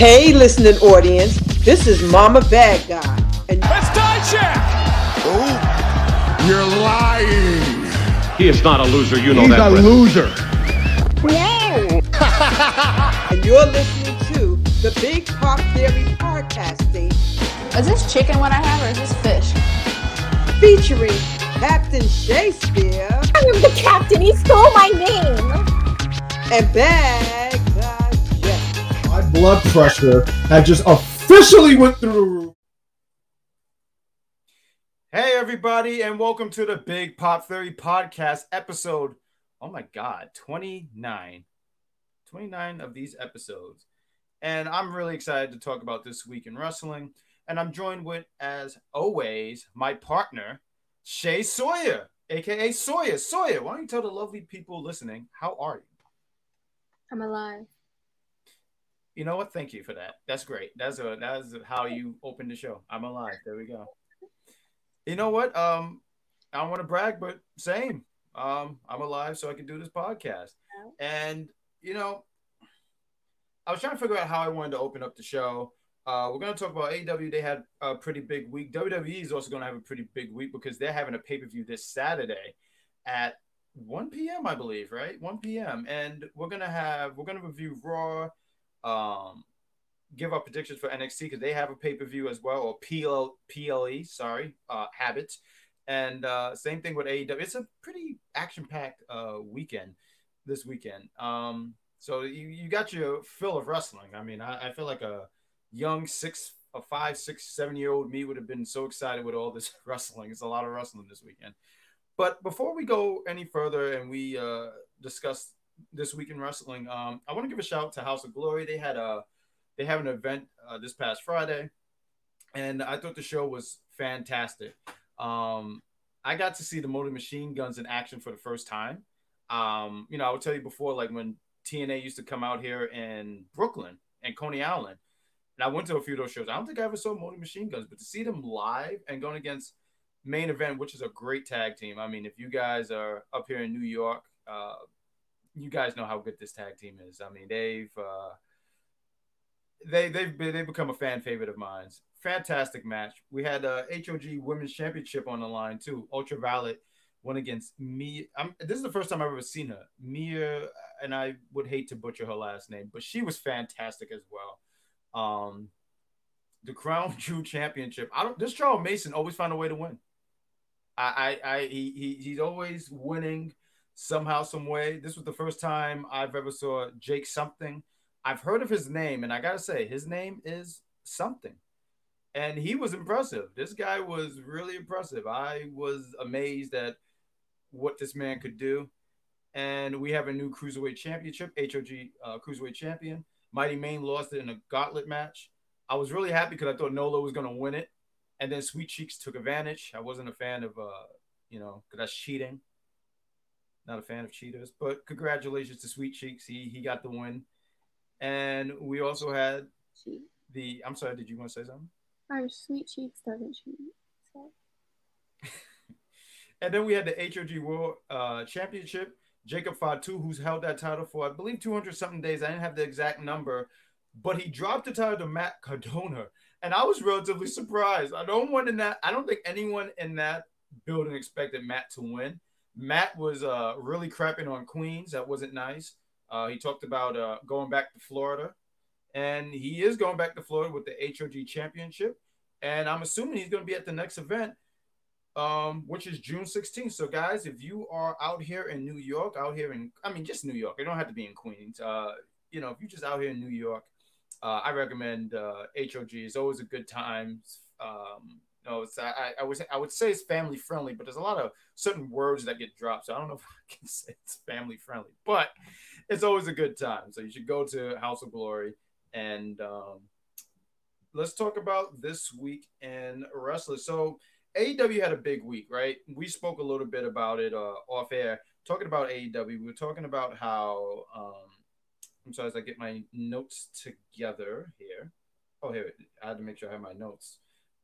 Hey, listening audience, this is Mama Bad Guy. And Let's Dijak! Oh, you're lying. He is not a loser, you know He's that. He's a loser. No! and you're listening to the Big Pop Theory podcasting. Is this chicken what I have, or is this fish? Featuring Captain Shakespeare. I am the captain. He stole my name. And Bad Guy Jeff. My blood pressure had just officially went through the roof. Hey, everybody, and welcome to the Big Pop Theory Podcast episode. Oh my God, 29. 29 of these episodes. And I'm really excited to talk about this week in wrestling. And I'm joined with, as always, my partner, Shay Sawyer, aka Sawyer. Sawyer, why don't you tell the lovely people listening, how are you? I'm alive. You know what? Thank you for that. That's great. That's a, that's how you open the show. I'm alive. There we go. You know what? Um, I don't want to brag, but same. Um, I'm alive, so I can do this podcast. And you know, I was trying to figure out how I wanted to open up the show. Uh, we're going to talk about AEW. They had a pretty big week. WWE is also going to have a pretty big week because they're having a pay per view this Saturday at 1 p.m. I believe, right? 1 p.m. And we're gonna have we're gonna review Raw, um, give our predictions for NXT because they have a pay per view as well, or PL PLE. Sorry, uh, Habits. And uh, same thing with AEW. It's a pretty action packed uh, weekend this weekend. Um, so you, you got your fill of wrestling. I mean, I, I feel like a young six, a five, six, seven year old me would have been so excited with all this wrestling. It's a lot of wrestling this weekend. But before we go any further and we uh, discuss this week in wrestling, um, I want to give a shout out to House of Glory. They had a they have an event uh, this past Friday, and I thought the show was fantastic. Um, I got to see the Motor Machine Guns in action for the first time. Um, you know, I would tell you before, like when TNA used to come out here in Brooklyn and Coney Island, and I went to a few of those shows. I don't think I ever saw Motor Machine Guns, but to see them live and going against main event, which is a great tag team. I mean, if you guys are up here in New York, uh, you guys know how good this tag team is. I mean, they've uh, they they've been, they've become a fan favorite of mine. Fantastic match. We had a HOG Women's Championship on the line too. Ultraviolet went against me. I'm, this is the first time I've ever seen her. Mia, and I would hate to butcher her last name, but she was fantastic as well. Um, the Crown Jewel Championship. I don't. This Charles Mason always find a way to win. I, I, I he, he, he's always winning somehow, some way. This was the first time I've ever saw Jake something. I've heard of his name, and I gotta say, his name is something, and he was impressive. This guy was really impressive. I was amazed at what this man could do. And we have a new cruiserweight championship, HOG uh, cruiserweight champion. Mighty Main lost it in a gauntlet match. I was really happy because I thought Nolo was going to win it. And then Sweet Cheeks took advantage. I wasn't a fan of, uh, you know, because that's cheating. Not a fan of Cheetos, But congratulations to Sweet Cheeks. He, he got the win. And we also had the. I'm sorry, did you want to say something? Our Sweet Cheeks doesn't cheat. So. and then we had the HOG World uh, Championship. Jacob Fatu, who's held that title for, I believe, 200 something days. I didn't have the exact number, but he dropped the title to Matt Cardona. And I was relatively surprised. I don't want in that. I don't think anyone in that building expected Matt to win. Matt was uh, really crapping on Queens. That wasn't nice. Uh, he talked about uh, going back to Florida, and he is going back to Florida with the HOG Championship. And I'm assuming he's going to be at the next event, um, which is June 16th. So, guys, if you are out here in New York, out here in, I mean, just New York, you don't have to be in Queens. Uh, you know, if you're just out here in New York, uh, I recommend uh, HOG. It's always a good time. Um, you know, it's, I, I, would, I would say it's family friendly, but there's a lot of certain words that get dropped. So I don't know if I can say it's family friendly, but it's always a good time. So you should go to House of Glory and um, let's talk about this week in wrestling. So AEW had a big week, right? We spoke a little bit about it uh, off air, talking about AEW. We were talking about how um, I'm sorry as I get my notes together here. Oh, here I had to make sure I have my notes.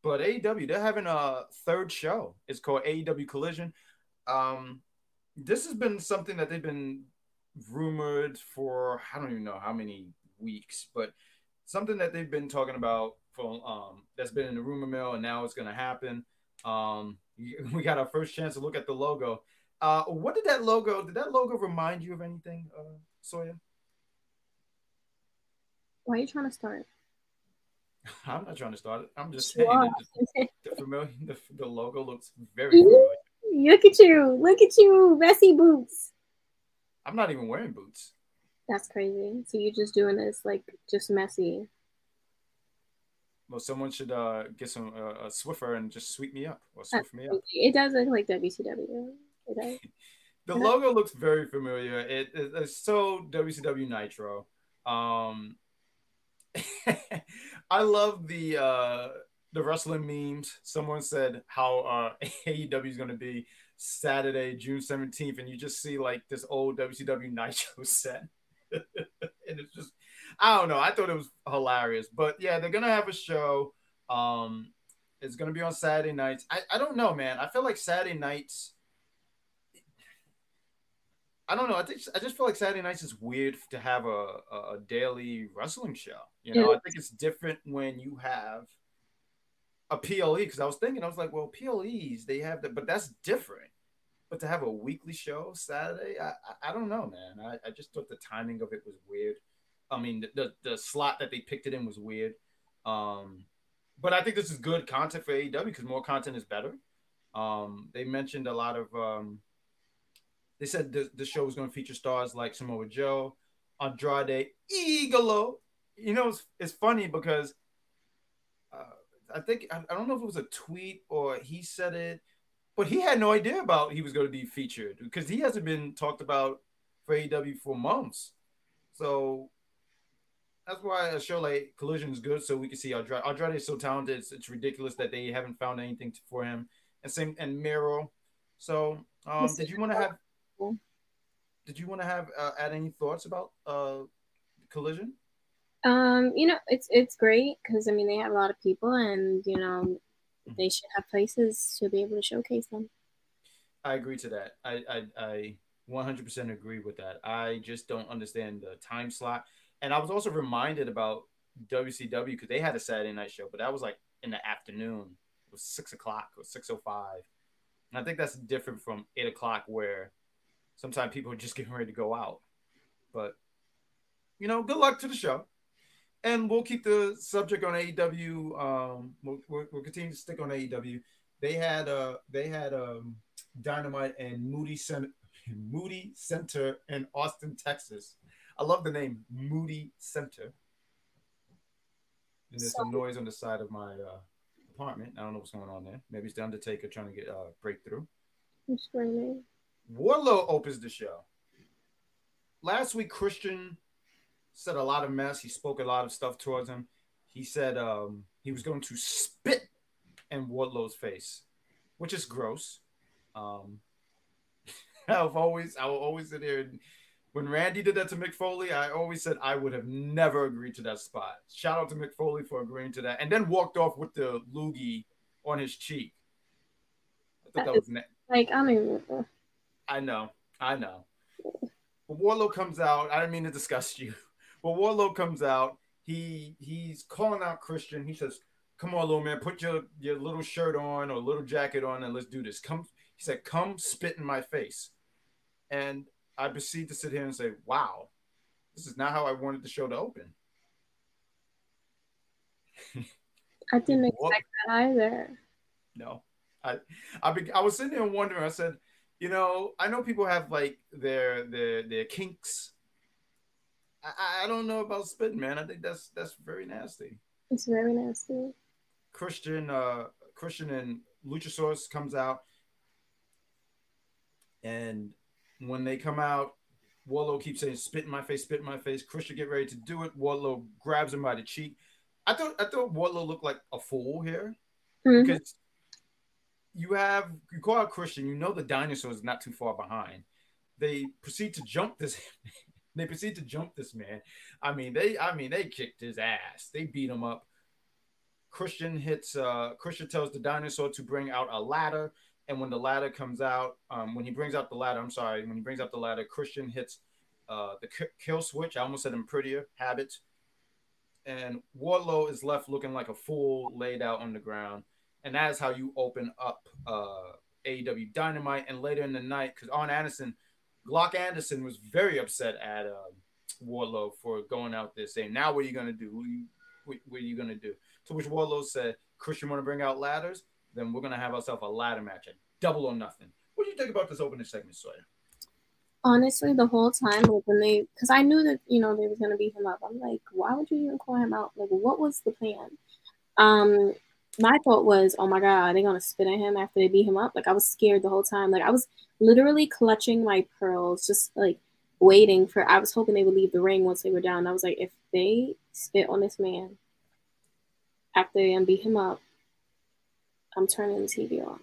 But AEW, they're having a third show. It's called AEW Collision. Um, this has been something that they've been rumored for I don't even know how many weeks, but something that they've been talking about for um that's been in the rumor mill and now it's going to happen. Um, we got our first chance to look at the logo. Uh, what did that logo? Did that logo remind you of anything, uh, Sawyer? Why are you trying to start? I'm not trying to start it. I'm just saying the, the familiar the, the logo looks very familiar. Look at you. Look at you. Messy boots. I'm not even wearing boots. That's crazy. So you're just doing this like just messy. Well, someone should uh, get some uh, a Swiffer and just sweep me up or swift me up. It does look like WCW. It does. The logo looks very familiar. It, it- it's so WCW Nitro. Um, I love the uh, the wrestling memes. Someone said how uh, AEW is going to be Saturday, June seventeenth, and you just see like this old WCW Nitro set, and it's just I don't know. I thought it was hilarious, but yeah, they're gonna have a show. Um, it's gonna be on Saturday nights. I, I don't know, man. I feel like Saturday nights. I don't know. I think I just feel like Saturday nights is weird to have a, a, daily wrestling show. You know, I think it's different when you have a PLE because I was thinking I was like, well, PLEs they have that, but that's different. But to have a weekly show Saturday, I I, I don't know, man. I, I just thought the timing of it was weird. I mean, the, the the slot that they picked it in was weird. Um, but I think this is good content for AEW because more content is better. Um, they mentioned a lot of. Um, they said the, the show was going to feature stars like Samoa Joe, Andrade, Igalo. You know, it's, it's funny because uh, I think I, I don't know if it was a tweet or he said it, but he had no idea about he was going to be featured because he hasn't been talked about for AEW for months. So that's why a show like Collision is good, so we can see Andrade. Andrade is so talented; it's, it's ridiculous that they haven't found anything to, for him. And same and Miro. So, um, did you want to have? Did you want to have uh, add any thoughts about uh, Collision? Um, you know, it's it's great because I mean they have a lot of people, and you know they should have places to be able to showcase them. I agree to that. I I, I 100% agree with that. I just don't understand the time slot. And I was also reminded about WCW because they had a Saturday night show, but that was like in the afternoon. It was six o'clock or six o five. And I think that's different from eight o'clock where sometimes people are just getting ready to go out. But you know, good luck to the show. And we'll keep the subject on AEW. Um, we'll, we'll, we'll continue to stick on AEW. They had uh they had um Dynamite and Moody Center Moody Center in Austin, Texas. I love the name Moody Center. And there's some noise on the side of my uh, apartment. I don't know what's going on there. Maybe it's the Undertaker trying to get uh, breakthrough. I'm screaming. Wardlow opens the show. Last week, Christian said a lot of mess. He spoke a lot of stuff towards him. He said um, he was going to spit in Wardlow's face, which is gross. Um, I've always, I will always sit here. And, when Randy did that to Mick Foley, I always said I would have never agreed to that spot. Shout out to Mick Foley for agreeing to that, and then walked off with the loogie on his cheek. I thought that, That was. Ne- Like I don't even. I know, I know. But Wardlow comes out. I didn't mean to disgust you, but Wardlow comes out. He he's calling out Christian. He says, "Come on, little man, put your your little shirt on or little jacket on, and let's do this." Come, he said, "Come spit in my face," and I proceed to sit here and say, "Wow, this is not how I wanted the show to open." I didn't What? expect that either. No, I, I, be, I was sitting there wondering. I said, you know, I know people have like their their their kinks. I, I- don't know about spitting, man. I think that's that's very nasty. It's very nasty. Christian, uh, Christian and Luchasaurus comes out, and when they come out, Wardlow keeps saying, "Spit in my face, spit in my face." Christian get ready to do it. Wardlow grabs him by the cheek. I thought I thought Wardlow looked like a fool here Mhm. because you have you call out Christian, you know the dinosaur is not too far behind. They proceed to jump this. they proceed to jump this man. I mean, they I mean they kicked his ass. They beat him up. Christian hits. Uh, Christian tells the dinosaur to bring out a ladder, and when the ladder comes out, um, when he brings out the ladder, I'm sorry, when he brings out the ladder, Christian hits uh, the k- kill switch. I almost said him prettier habit, and Wardlow is left looking like a fool laid out on the ground. And that is how you open up uh, AEW Dynamite. And later in the night, because Arn Anderson, Glock Anderson was very upset at uh, Wardlow for going out there saying, "Now what are you gonna do? What are you, what, what are you gonna do?" To which Wardlow said, "Christian want to bring out ladders? Then we're gonna have ourselves a ladder match at Double or Nothing." What do you think about this opening segment, Sawyer? honestly the whole time when they because i knew that you know they was going to beat him up i'm like why would you even call him out like what was the plan um my thought was oh my god they're going to spit at him after they beat him up? Like i was scared the whole time. Like i was literally clutching my pearls just like waiting for i was hoping they would leave the ring once they were down. I was like if they spit on this man after they beat him up i'm turning the tv off.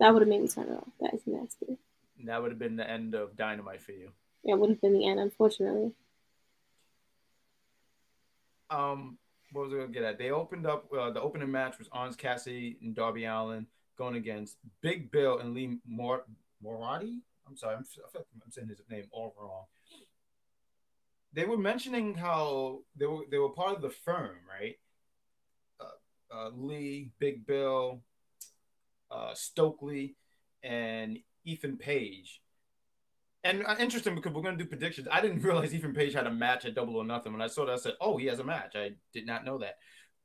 That would have made me turn it off. That is nasty. That would have been the end of Dynamite for you. Yeah, it would have been the end, unfortunately. Um, what was I gonna get at? They opened up uh, the opening match was Orange Cassidy and Darby Allin going against Big Bill and Lee Mor- Moriarty. I'm sorry, I'm, I'm saying his name all wrong. They were mentioning how they were they were part of the firm, right? Uh, uh, Lee, Big Bill, uh, Stokely, and Ethan Page. And uh, interesting because we're going to do predictions. I didn't realize Ethan Page had a match at Double or Nothing. When I saw that, I said, "Oh, he has a match." I did not know that.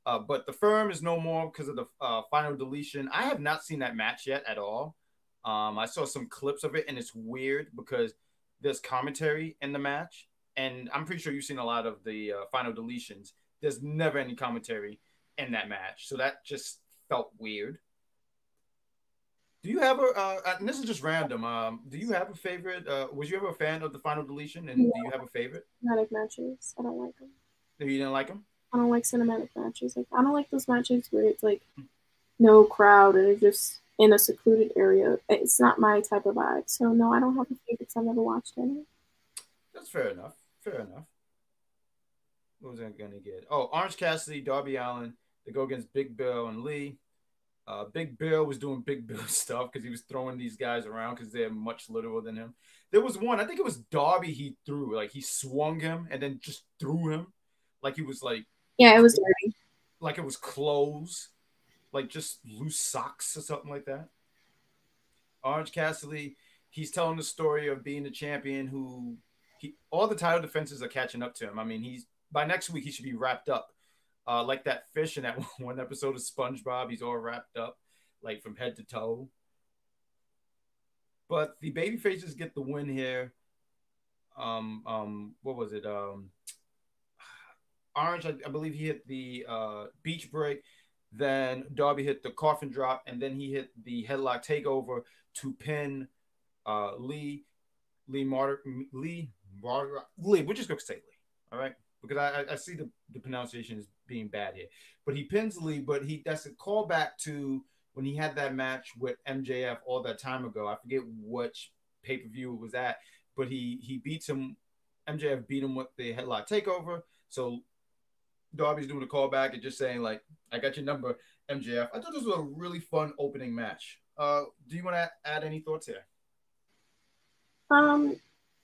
Uh, but the firm is no more because of the uh, final deletion. I have not seen that match yet at all. Um, I saw some clips of it, and it's weird because there's commentary in the match, and I'm pretty sure you've seen a lot of the uh, final deletions. There's never any commentary in that match, so that just felt weird. Do you have a? Uh, and this is just random. Um, do you have a favorite? Uh, was you ever a fan of the final deletion? And do you have a favorite? Cinematic matches. I don't like them. You didn't like them? I don't like cinematic matches. Like I don't like those matches where it's like no crowd and it's just in a secluded area. It's not my type of vibe. So no, I don't have a favorite. I've never watched any. That's fair enough. Fair enough. What was I gonna get? Oh, Orange Cassidy, Darby Allin, They go against Big Bill and Lee. Uh, Big Bill was doing Big Bill stuff because he was throwing these guys around because they're much littler than him. There was one, I think it was Darby. He threw like he swung him and then just threw him, like he was like yeah, it was dirty, like it was clothes, like just loose socks or something like that. Orange Cassidy, he's telling the story of being the champion who he all the title defenses are catching up to him. I mean, he's by next week he should be wrapped up uh, like that fish in that one episode of SpongeBob. He's all wrapped up, like from head to toe. But the baby faces get the win here. Um, um, what was it? Um, Orange, I, I believe he hit the uh, beach break. Then Darby hit the coffin drop, and then he hit the headlock takeover to pin uh, Lee, Lee Martyr, Lee Martyr, Lee. We're just gonna say Lee, all right? Because I, I see the, the pronunciation is being bad here. But he pins Lee, but he that's a callback to when he had that match with MJF all that time ago. I forget which pay per view it was at, but he he beats him. MJF beat him with the headlock takeover. So Darby's doing a callback and just saying like, "I got your number, MJF." I thought this was a really fun opening match. Uh, do you want to add any thoughts here? Um,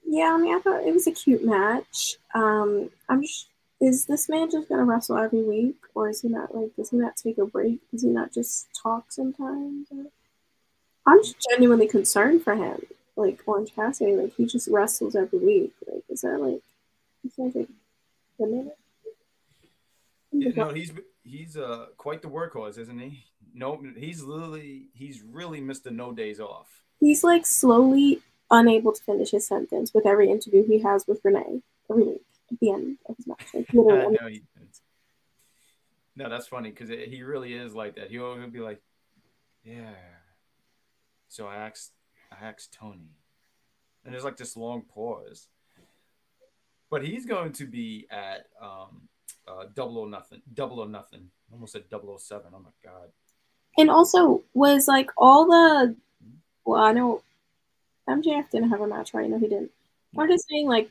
yeah, I mean, I thought it was a cute match. Um, I'm just is this man just gonna wrestle every week, or is he not like? Does he not take a break? Does he not just talk sometimes? I'm just genuinely concerned for him. Like Orange Cassidy, like he just wrestles every week. Like, is that like? Is that like the minute? Yeah, no, he's he's uh quite the workhorse, isn't he? No, he's literally he's really missed the no days off. He's like slowly unable to finish his sentence with every interview he has with Renee every week at the end of his match. Like, literally. no, he, no, that's funny because he really is like that. He'll, he'll be like, "Yeah." So I asked, I asked Tony, and there's like this long pause. But he's going to be at um, uh, double or nothing, double or nothing. Almost at 007. Oh my god. And also was like all the well, I know MJF didn't have a match, right? No, he didn't. I'm just saying, like,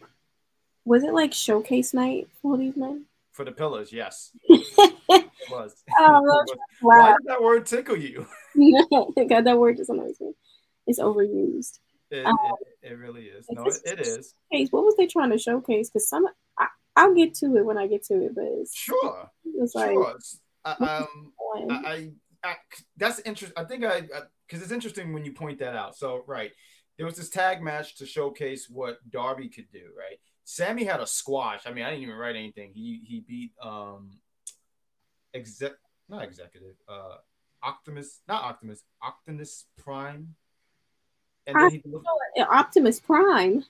was it like showcase night for these men? For the pillars, yes. it was. Oh, Why did that word tickle you? God, that word just annoys me. It's overused. It, um, it, it, really is. No, it, it is. Showcase. What was they trying to showcase? Because some, I, I'll get to it when I get to it, but it's, Sure, it's like sure. Uh, um. I, I, I that's interesting. I think I because it's interesting when you point that out. So right, there was this tag match to showcase what Darby could do. Right, Sammy had a squash. I mean, I didn't even write anything. He he beat um, exec not executive, uh, Optimus, not Optimus, Optimus Prime. And then he, Yeah, Optimus Prime.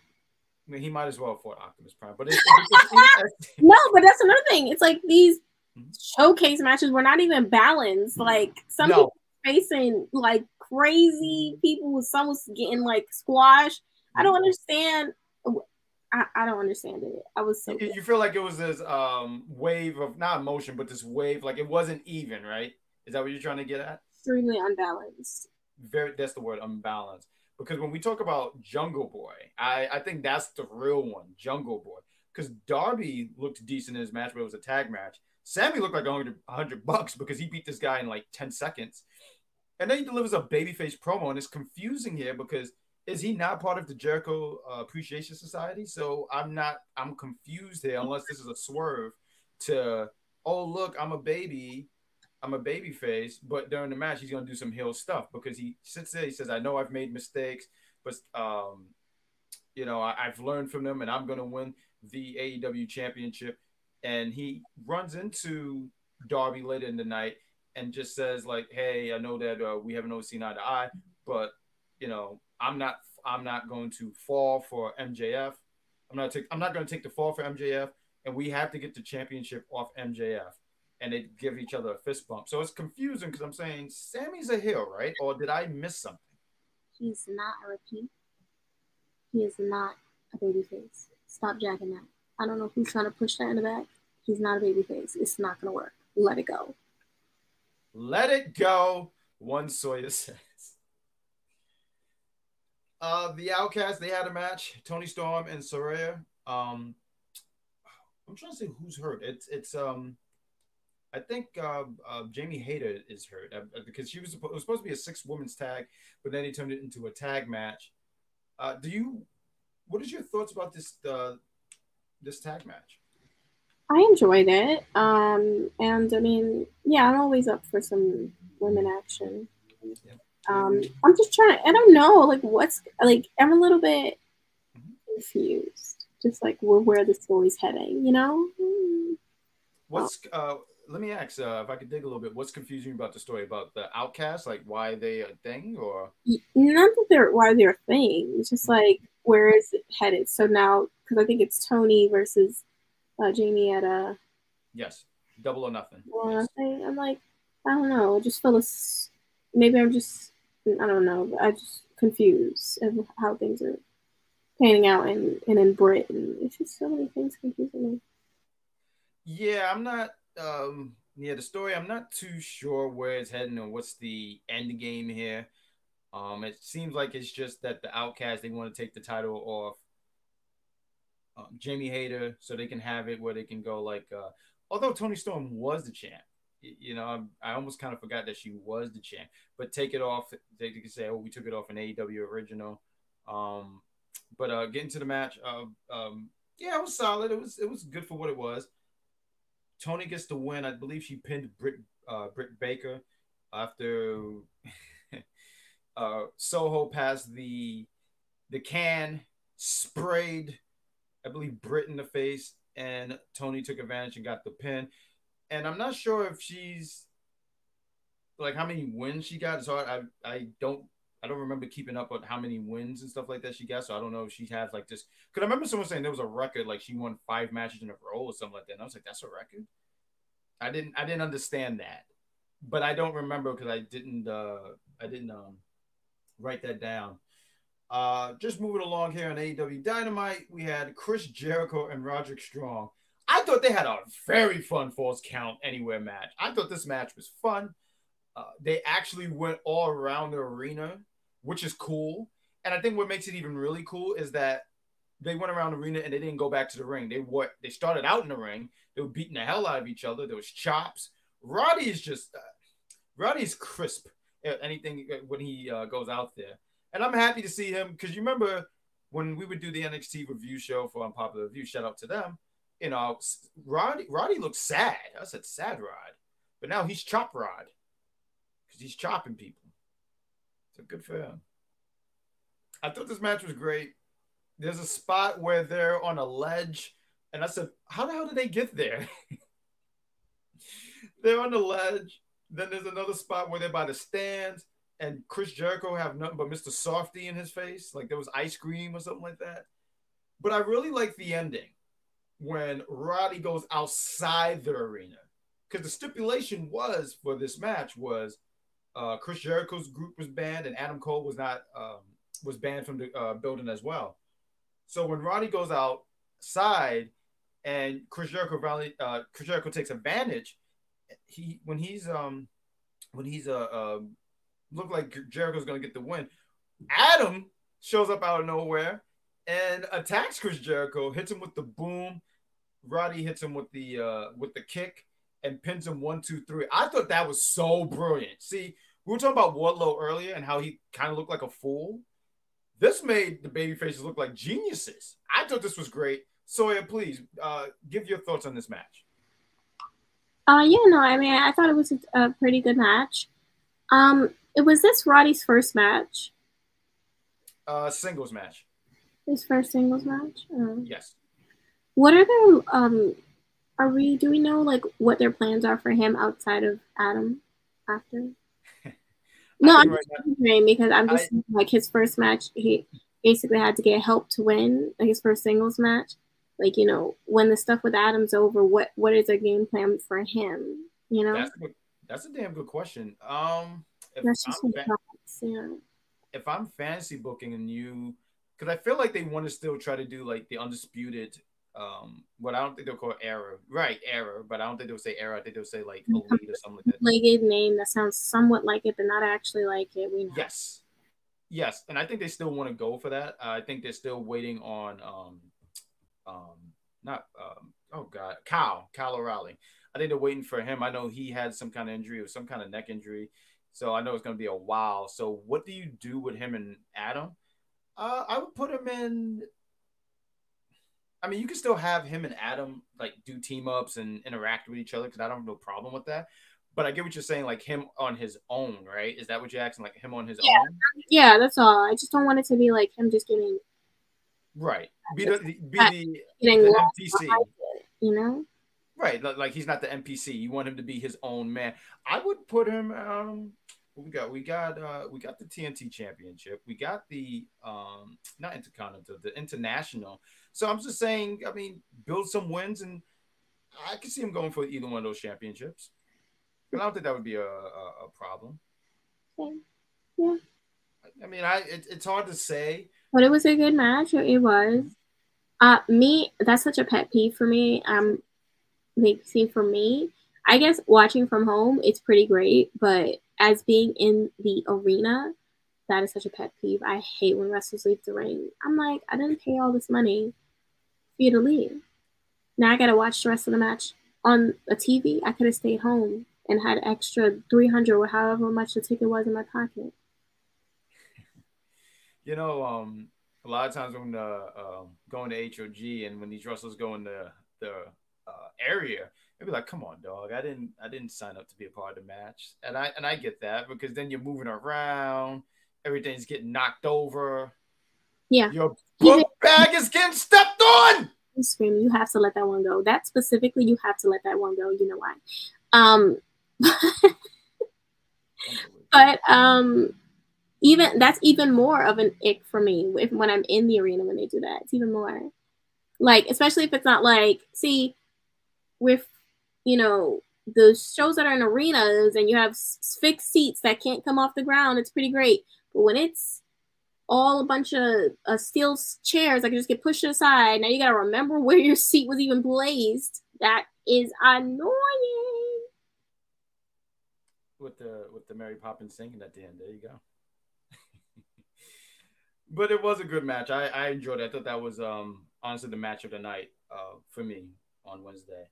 I mean, he might as well fought Optimus Prime, but it's, it's, it's, No, but that's another thing. It's like these Mhm. showcase matches were not even balanced. Like some No. people facing like crazy people. Some was getting like squashed. I don't understand. I, I don't understand it. I was so you, you feel like it was this um wave of not emotion, but this wave like it wasn't even, right? Is that what you're trying to get at? extremely unbalanced. Very, that's the word, unbalanced. Because when we talk about Jungle Boy, I I think that's the real one, Jungle Boy. Because Darby looked decent in his match, but it was a tag match. Sammy looked like 100, 100 bucks because he beat this guy in like 10 seconds. And then he delivers a babyface promo, and it's confusing here because is he not part of the Jericho uh, Appreciation Society? So I'm not, I'm confused here unless this is a swerve to, oh, look, I'm a baby. I'm a baby face, but during the match, he's to do some heel stuff because he sits there. He says, I know I've made mistakes, but, um, you know, I, I've learned from them and I'm to win the AEW championship. And he runs into Darby later in the night and just says, like, hey, I know that uh, we haven't always seen eye to eye, but, you know, I'm not I'm not going to fall for MJF. I'm not take I'm not going to take the fall for MJF, and we have to get the championship off MJF. And they give each other a fist bump. So it's confusing because I'm saying Sammy's a heel, right? Or did I miss something? He's not a repeat. He is not a babyface. Stop jacking that. I don't know who's trying to push that in the back. He's not a babyface. It's not gonna work. Let it go. Let it go. One Sawyer says. Uh, the Outcast they had a match. Toni Storm and Saraya. Um, I'm trying to say who's hurt. It's it's um, I think uh, uh Jamie Hayter is hurt uh, because she was was supposed to be a six women's tag, but then he turned it into a tag match. Uh, do you? What is your thoughts about this uh, this tag match? I enjoyed it. Um, and I mean, yeah, I'm always up for some women action. Um, I'm just trying. I don't know, like what's like. I'm a little bit confused, just like where where the story's heading. You know? What's uh? Let me ask uh, if I could dig a little bit. What's confusing about the story about the Outcast? Like why they a thing or? Not that they're why they're a thing. It's just like where is it headed? So now, because I think it's Toni versus uh, Jamie at a Yes, double or nothing. well, Yes. I, I'm like, I don't know. I just feel this. Maybe I'm just, I don't know. But I just confused of how things are panning out and and in Britain. It's just so many things confusing me. Yeah, I'm not. Um, yeah, the story. I'm not too sure where it's heading or what's the end game here. Um, it seems like it's just that the Outcast they want to take the title off um, Jamie Hayter so they can have it where they can go like. Uh, although Toni Storm was the champ, you know, I, I almost kind of forgot that she was the champ. But take it off. They can say, "Oh, we took it off an AEW original." Um, but uh, getting to the match, uh, um, yeah, it was solid. It was it was good for what it was. Toni gets the win. I believe she pinned Britt uh, Britt Baker after uh, Soho passed the the can, sprayed, I believe Britt in the face, and Toni took advantage and got the pin. And I'm not sure if she's like how many wins she got. So I I don't I don't remember keeping up on how many wins and stuff like that she got. So I don't know if she has like this. Because I remember someone saying there was a record like she won five matches in a row or something like that. And I was like, that's a record. I didn't I didn't understand that, but I don't remember because I didn't uh I didn't um write that down. Uh, just moving along here on AEW Dynamite, we had Chris Jericho and Roderick Strong. I thought they had a very fun Falls Count Anywhere match. I thought this match was fun. Uh, they actually went all around the arena, which is cool. And I think what makes it even really cool is that they went around the arena and they didn't go back to the ring. They what they started out in the ring. They were beating the hell out of each other. There was chops. Roddy is just uh, Roddy's crisp anything uh, when he uh, goes out there. And I'm happy to see him because you remember when we would do the NXT review show for Unpopular Review, shout out to them. you know, Roddy Roddy looks sad. I said sad Rod, but now he's chop Rod because he's chopping people. So good for him. I thought this match was great. There's a spot where they're on a ledge, and I said, "How the hell did they get there?" they're on the ledge. Then there's another spot where they're by the stands, and Chris Jericho have nothing but Mr. Softee in his face, like there was ice cream or something like that. But I really like the ending when Roddy goes outside the arena because the stipulation was for this match was uh, Chris Jericho's group was banned and Adam Cole was not um, was banned from the uh, building as well. So when Roddy goes outside and Chris Jericho uh, Chris Jericho takes advantage, he when he's um when he's uh, uh look like Jericho's gonna get the win, Adam shows up out of nowhere and attacks Chris Jericho, hits him with the boom. Roddy hits him with the uh with the kick and pins him one, two, three. I thought that was so brilliant. See, we were talking about Wardlow earlier and how he kind of looked like a fool. This made the baby faces look like geniuses. I thought this was great. Sawyer, please uh, give your thoughts on this match. Uh, yeah, no, I mean, I thought it was a, a pretty good match. Um, it was this Roddy's first match. Uh, singles match. His first singles match. Um, yes. What are their um? Are we? Do we know like what their plans are for him outside of Adam after? no, I'm right just wondering because I'm just I, like his first match. He basically had to get help to win like his first singles match. Like you know, when the stuff with Adam's over, what what is a game plan for him? You know, that's a, that's a damn good question. Um, if that's I'm, thoughts, yeah. if I'm fantasy booking and you because I feel like they want to still try to do like the undisputed. Um, what I don't think they'll call Era, right? Era, but I don't think they'll say Era. I think they'll say like elite or something like that. Legged name that sounds somewhat like it, but not actually like it. We know. Yes, yes, and I think they still want to go for that. Uh, I think they're still waiting on um, um, not um, oh god, Kyle, Kyle O'Reilly. I think they're waiting for him. I know he had some kind of injury or some kind of neck injury, so I know it's going to be a while. So what do you do with him and Adam? Uh, I would put him in. I mean, you can still have him and Adam like do team ups and interact with each other because I don't have no problem with that. But I get what you're saying, like him on his own, right? Is that what you're asking? Like him on his yeah. own? Yeah, that's all. I just don't want it to be like him just getting right. Be the be the, the NPC, you know? Right, like he's not the NPC. You want him to be his own man. I would put him. Um, we got? We got uh we got the TNT championship. We got the um not intercontinental, the international. So I'm just saying, I mean, build some wins and I can see him going for either one of those championships. And I don't think that would be a, a, a problem. Okay. Yeah. I mean, I it, it's hard to say. But it was a good match. It was. Uh, me, that's such a pet peeve for me. Um, like, see, for me, I guess watching from home, it's pretty great, but as being in the arena, that is such a pet peeve. I hate when wrestlers leave the ring. I'm like, I didn't pay all this money for you to leave. Now I gotta watch the rest of the match on a TV. I could have stayed home and had extra 300 or however much the ticket was in my pocket. You know, um, a lot of times when uh, uh, going to HOG and when these wrestlers go in the the uh, area, They'd be like, "Come on, dog! I didn't, I didn't sign up to be a part of the match." And I, and I get that because then you're moving around, everything's getting knocked over. Yeah, your book bag is getting stepped on. You scream! You have to let that one go. That specifically, you have to let that one go. You know why? Um, but um, even that's even more of an ick for me if, when I'm in the arena when they do that. It's even more like, especially if it's not like, see, with you know, the shows that are in arenas and you have fixed seats that can't come off the ground, it's pretty great. But when it's all a bunch of uh, steel chairs that can just get pushed aside, now you got to remember where your seat was even placed. That is annoying. With the with the Mary Poppins singing at the end, there you go. but it was a good match. I, I enjoyed it. I thought that was um honestly the match of the night uh for me on Wednesday.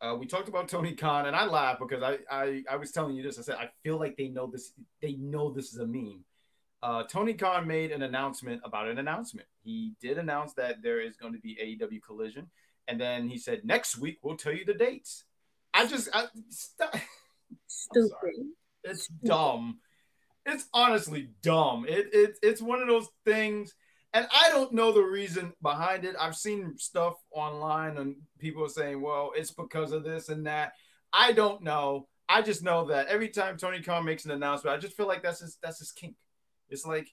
Uh, we talked about Tony Khan, and I laughed because I, I I was telling you this. I said I feel like they know this. They know this is a meme. Uh, Tony Khan made an announcement about an announcement. He did announce that there is going to be AEW Collision, And then he said, next week we'll tell you the dates. I just, I, stop. Stupid. It's dumb. It's honestly dumb. It, it it's one of those things, and I don't know the reason behind it. I've seen stuff online and people are saying, "Well, it's because of this and that." I don't know. I just know that every time Tony Khan makes an announcement, I just feel like that's his that's his kink. It's like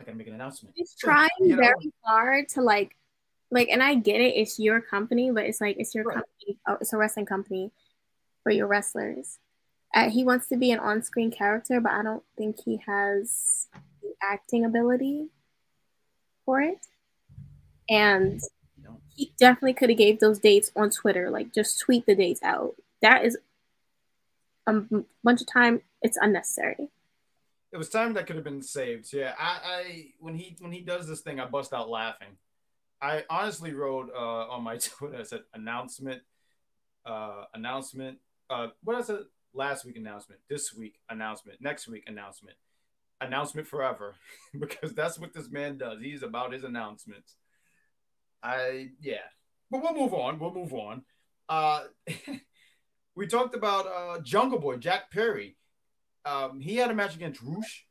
I gotta make an announcement. He's trying You know? very hard to like, like, and I get it. It's your company, but it's like it's your Right. company. Oh, it's a wrestling company for your wrestlers. Uh, he wants to be an on-screen character, but I don't think he has acting ability for it. And he definitely could have gave those dates on Twitter. Like, just tweet the dates out. That is a bunch of time. It's unnecessary. It was time that could have been saved. Yeah, I, I when he when he does this thing, I bust out laughing. I honestly wrote uh, on my Twitter, I said announcement, uh, announcement. Uh, what I said last week announcement, this week announcement, next week announcement, announcement forever, because that's what this man does. He's about his announcements. I yeah, but we'll move on. We'll move on. Uh, we talked about uh, Jungle Boy Jack Perry um, he had a match against Rush,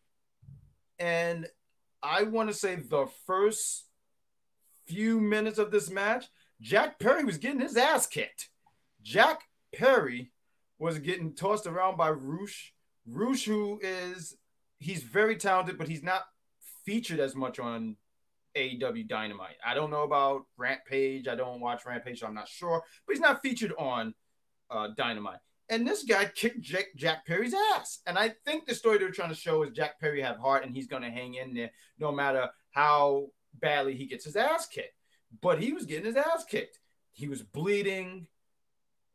and I want to say the first few minutes of this match, Jack Perry was getting his ass kicked. Jack Perry was getting tossed around by Rush. Rush, who is he's very talented, but he's not featured as much on AEW Dynamite. I don't know about Rampage. I don't watch Rampage, so I'm not sure. But he's not featured on uh, Dynamite. And this guy kicked Jack, Jack Perry's ass. And I think the story they're trying to show is Jack Perry have heart and he's going to hang in there no matter how badly he gets his ass kicked. But he was getting his ass kicked. He was bleeding.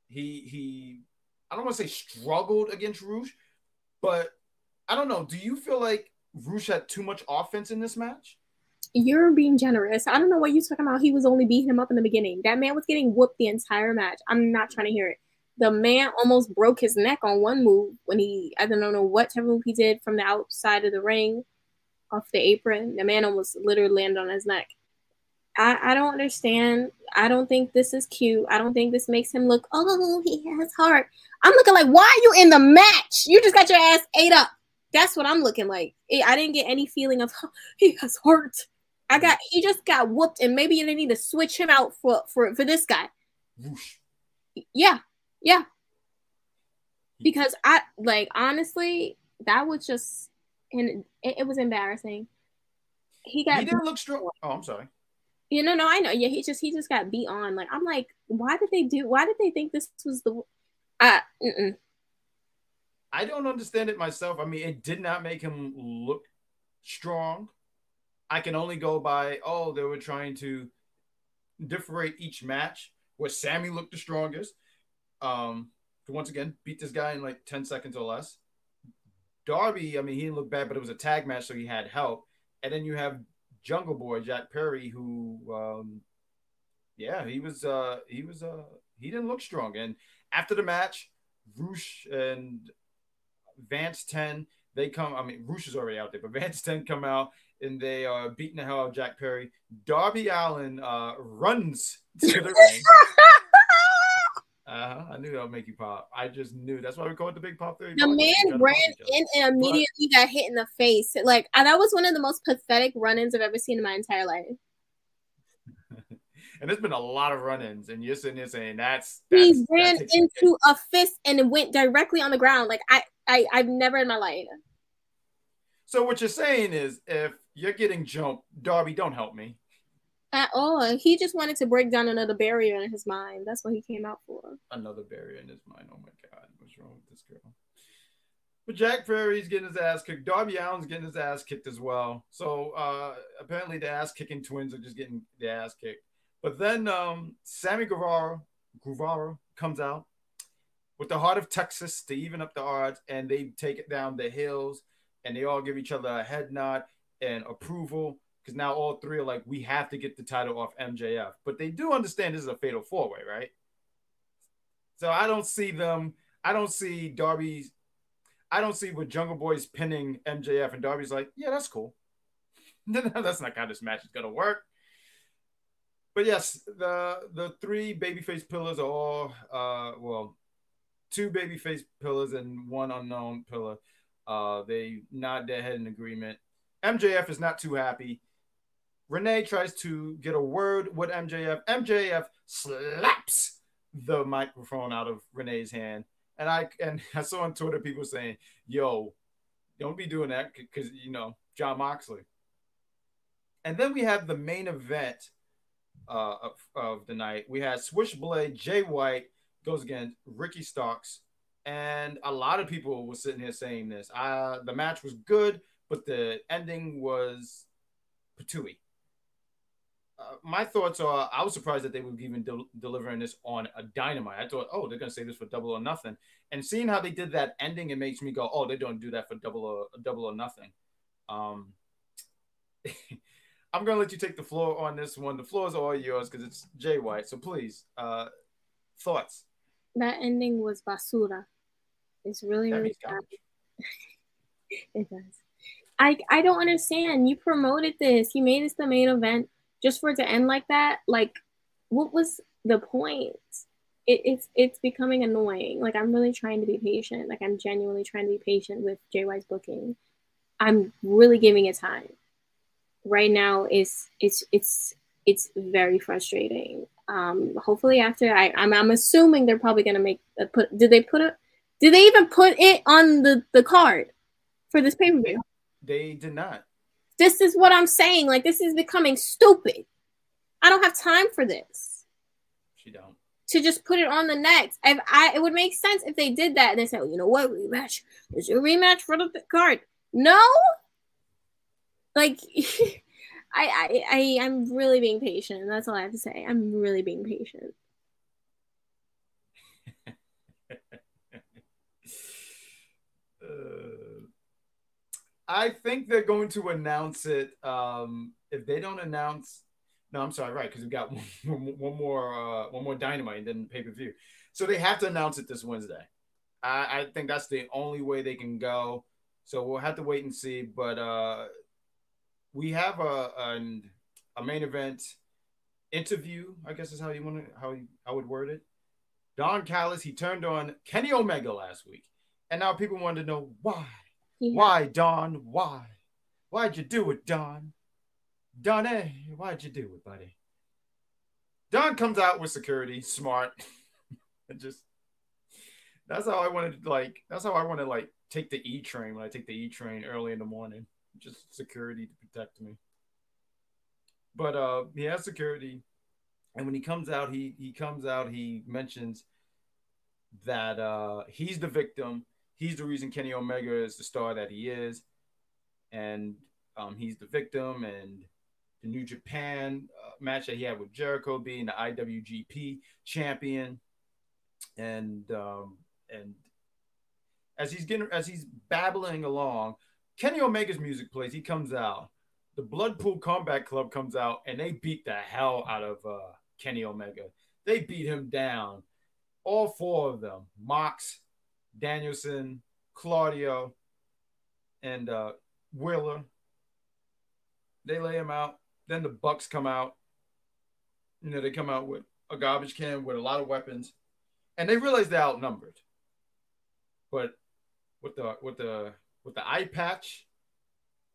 He he I don't want to say struggled against Rush, but I don't know. Do you feel like Rush had too much offense in this match? You're being generous. I don't know what you're talking about. He was only beating him up in the beginning. That man was getting whooped the entire match. I'm not trying to hear it. The man almost broke his neck on one move when he, I don't know what type of move he did from the outside of the ring off the apron. The man almost literally landed on his neck. I, I don't understand. I don't think this is cute. I don't think this makes him look, oh, he has heart. I'm looking like, why are you in the match? You just got your ass ate up. That's what I'm looking like. I didn't get any feeling of, he has hurt. I got he just got whooped, and maybe they need to switch him out for for for this guy. Whoosh. Yeah, yeah. Because I like honestly, that was just and it, it was embarrassing. He got He didn't look strong. Oh, I'm sorry. you know, no, I know. Yeah, he just he just got beat on. Like I'm like, why did they do? Why did they think this was the? Uh, mm-mm. I don't understand it myself. I mean, it did not make him look strong. I can only go by, oh, they were trying to differentiate each match where Sammy looked the strongest. Um, once again, beat this guy in like 10 seconds or less. Darby, I mean, he didn't look bad, but it was a tag match, so he had help. And then you have Jungle Boy, Jack Perry, who um yeah, he was uh he was uh he didn't look strong. And after the match, Rush and Vance 10, they come, I mean, Rush is already out there, but Vance 10 come out and they are beating the hell out of Jack Perry. Darby Allin uh runs to the ring. Uh-huh. I knew that would make you pop. I just knew. That's why we call it the Big Pop Theory. The podcast. Man ran pop each other. in and immediately got hit in the face. Like that was one of the most pathetic run-ins I've ever seen in my entire life. And there's been a lot of run-ins, and you're sitting there saying that's, He ran that takes a kick. into a fist and it went directly on the ground. Like I, I, I've never in my life. So what you're saying is, if you're getting jumped, Darby, don't help me. At all. He just wanted to break down another barrier in his mind. That's what he came out for. Another barrier in his mind. Oh my God, what's wrong with this girl? But Jack Perry's getting his ass kicked. Darby Allin's getting his ass kicked as well. So uh, apparently the ass kicking twins are just getting the ass kicked. But then um, Sammy Guevara, Guevara comes out with the heart of Texas to even up the odds, and they take it down the hills, and they all give each other a head nod and approval because now all three are like, we have to get the title off MJF. But they do understand this is a fatal four way, right? So I don't see them. I don't see Darby's. I don't see what Jungle Boy's pinning MJF, and Darby's like, yeah, that's cool. that's not how this match is gonna work. but yes, the the three babyface pillars are all uh well, two babyface pillars and one unknown pillar. Uh, they nod their head in agreement. MJF is not too happy. Renee tries to get a word with MJF. MJF slaps the microphone out of Renee's hand. And I and I saw on Twitter people saying, "Yo, don't be doing that because you know Jon Moxley." And then we have the main event uh, of, of the night. We had Switchblade Jay White goes against Ricky Starks, and a lot of people were sitting here saying this. Uh, the match was good, but the ending was patooey uh, my thoughts are I was surprised that they were even de- delivering this on a dynamite. I thought, oh, they're going to say this for double or nothing. And seeing how they did that ending, it makes me go, oh, they don't do that for double or double or nothing. Um, I'm going to let you take the floor on this one. The floor is all yours because it's Jay White. So please, uh, thoughts. That ending was basura. It's really, That really garbage. it does. I I don't understand. You promoted this. You made this the main event just for it to end like that. Like, what was the point? It, it's it's becoming annoying. Like I'm really trying to be patient. Like I'm genuinely trying to be patient with JY's booking. I'm really giving it time. Right now is it's it's it's very frustrating. Um, hopefully after I I'm, I'm assuming they're probably gonna make a put. Did they put it? Did they even put it on the the card for this pay per view? They did not. This is what I'm saying. Like this is becoming stupid. I don't have time for this. She don't. To just put it on the next. If I it would make sense if they did that and they said, well, you know what, rematch. There's a rematch for the card. No. Like I I I'm really being patient. That's all I have to say. I'm really being patient. Uh, I think they're going to announce it. Um, if they don't announce, no, I'm sorry, right? Because we've got one, one more, uh, one more dynamite and then pay per view. So they have to announce it this Wednesday. I, I think that's the only way they can go. So we'll have to wait and see. But uh, we have a an, a main event interview. I guess is how you want to how you, I would word it. Don Callis he turned on Kenny Omega last week, and now people want to know why. Yeah. Why, Don? Why? Why'd you do it, Don? Don, eh? Why'd you do it, buddy? Don comes out with security, smart, and just that's how I wanted like. That's how I want to like take the E train when I take the E train early in the morning. Just security to protect me. But uh, he has security, and when he comes out, he he comes out. He mentions that uh, he's the victim he's the reason Kenny Omega is the star that he is, and um, he's the victim. And the New Japan uh, match that he had with Jericho being the IWGP champion, and um, and as he's getting as he's babbling along, Kenny Omega's music plays. He comes out. The Bloodpool Combat Club comes out, and they beat the hell out of uh, Kenny Omega. They beat him down. All four of them, Mox, Danielson, Claudio, and uh, Wheeler. They lay him out. Then the Bucks come out. You know, they come out with a garbage can with a lot of weapons, and they realize they're outnumbered. But with the with the with the eye patch,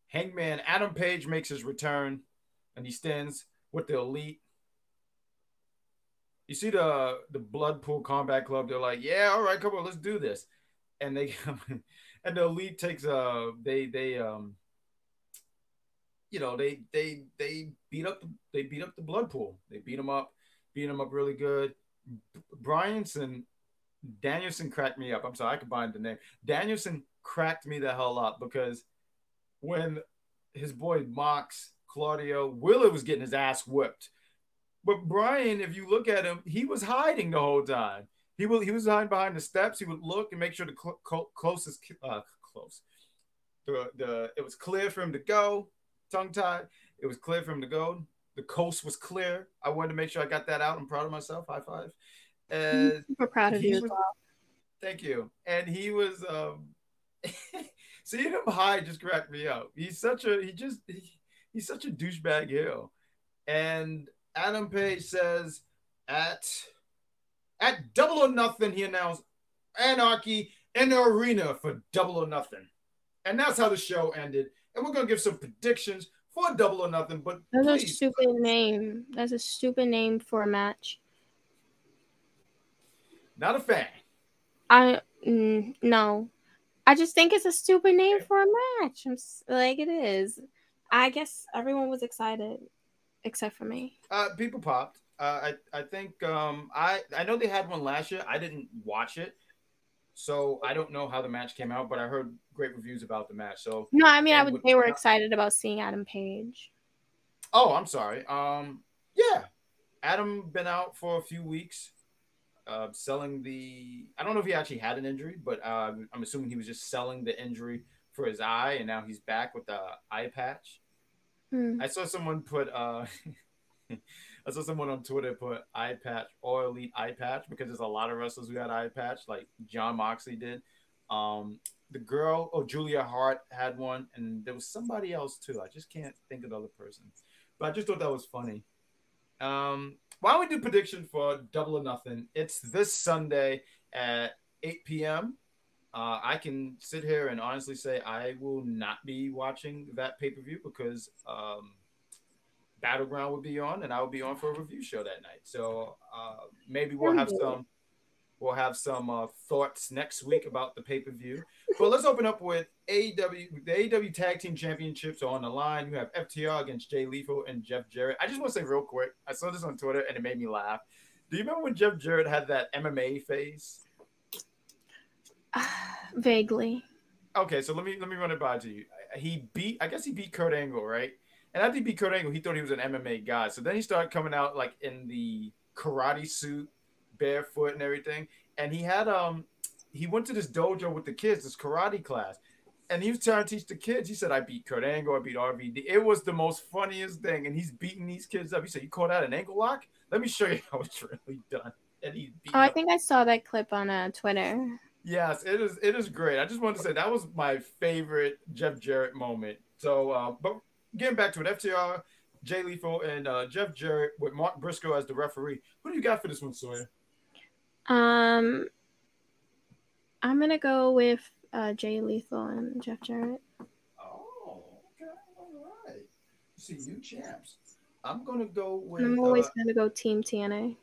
Hangman Adam Page makes his return, and he stands with the elite you see the the Bloodpool Combat Club. They're like, yeah, all right, come on, let's do this. And they and the elite takes uh they they um you know they they they beat up the, they beat up the Bloodpool. They beat them up, beat them up really good. Bryanson Danielson cracked me up. I'm sorry, I combined the name. Danielson cracked me the hell up because when his boy Mox Claudio Wheeler was getting his ass whipped but Brian, if you look at him, he was hiding the whole time. He will. He was hiding behind the steps. He would look and make sure the cl- cl- closest uh, close. The the it was clear for him to go. Tongue tied. It was clear for him to go. The coast was clear. I wanted to make sure I got that out. I'm proud of myself. High five. And Super proud of you as was- well. Thank you. And he was um seeing him hide just cracked me up. He's such a he just he, he's such a douchebag heel. And Adam Page says at at Double or Nothing, he announced Anarchy in the arena for Double or Nothing, and that's how the show ended. And we're gonna give some predictions for Double or Nothing. But That's a stupid name. That's a stupid name for a match. not a fan. I mm, no, I just think it's a stupid name for a match. I'm like it is. I guess everyone was excited except for me. Uh, people popped. Uh, I I think um, I I know they had one last year. I didn't watch it, so I don't know how the match came out. But I heard great reviews about the match. So No, I mean I would. They were excited about seeing Adam Page. Oh, I'm sorry. Um, yeah, Adam been out for a few weeks, uh, selling the. I don't know if he actually had an injury, but uh, I'm assuming he was just selling the injury for his eye, and now he's back with the eye patch. Hmm. I saw someone put. Uh, I saw someone on Twitter put eye patch or elite eye patch because there's a lot of wrestlers who had eye patch, like Jon Moxley did. Um, the girl, oh Julia Hart had one, and there was somebody else too. I just can't think of the other person, but I just thought that was funny. Um, why don't we do prediction for Double or Nothing? It's this Sunday at 8 p.m. Uh, I can sit here and honestly say I will not be watching that pay per view because um, Battleground will be on, and I will be on for a review show that night. So uh, maybe we'll have some we'll have some uh, thoughts next week about the pay per view. But let's open up with AEW. The AEW Tag Team Championships are on the line. You have FTR against Jay Lethal and Jeff Jarrett. I just want to say real quick. I saw this on Twitter and it made me laugh. Do you remember when Jeff Jarrett had that MMA face? Vaguely. Okay, so let me let me run it by to you. He beat, I guess he beat Kurt Angle, right? And after he beat Kurt Angle, he thought he was an MMA guy. So then he started coming out like in the karate suit, barefoot and everything. And he had um, he went to this dojo with the kids, this karate class, and he was trying to teach the kids. He said, "I beat Kurt Angle, I beat RVD." It was the most funniest thing, and he's beating these kids up. He said, "You caught out an ankle lock? Let me show you how it's really done." And beating Oh, I think I saw that clip on uh, Twitter. Yes, it is. It is great. I just wanted to say that was my favorite Jeff Jarrett moment. So, uh, but getting back to it, FTR, Jay Lethal, and uh, Jeff Jarrett with Mark Briscoe as the referee. Who do you got for this one, Sawyer? Um, I'm gonna go with uh, Jay Lethal and Jeff Jarrett. Oh, okay, all right. See you champs. I'm gonna go with. And I'm always uh, gonna go Team TNA.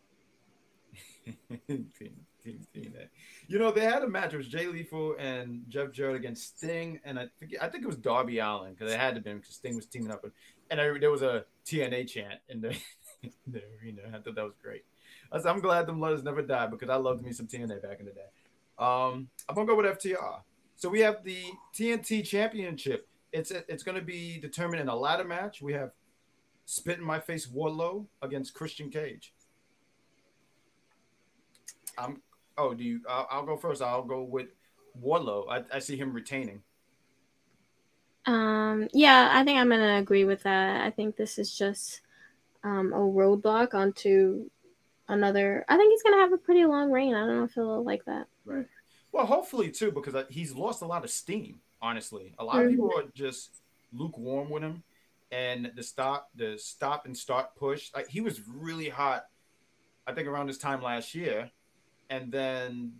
Team- Team TNA. You know, they had a match. It was Jay Lethal and Jeff Jarrett against Sting, and I think I think it was Darby Allin because it had to be because Sting was teaming up with, and I, there was a TNA chant in the, in the arena. I thought that was great. Said, I'm glad them letters never died because I loved me some TNA back in the day. Um, I'm gonna go with FTR. So we have the TNT Championship. It's it's to be determined in a ladder match. We have Spit in My Face Wardlow against Christian Cage. I'm. Oh, do you? I'll, I'll go first. I'll go with Wardlow. I, I see him retaining. Um, yeah, I think I'm gonna agree with that. I think this is just um, a roadblock onto another. I think he's gonna have a pretty long reign. I don't know if he'll like that. Right. Well, hopefully too, because uh, he's lost a lot of steam. Honestly, a lot of people are just lukewarm with him, and the stop, the stop and start push. Like he was really hot. I think around this time last year, and then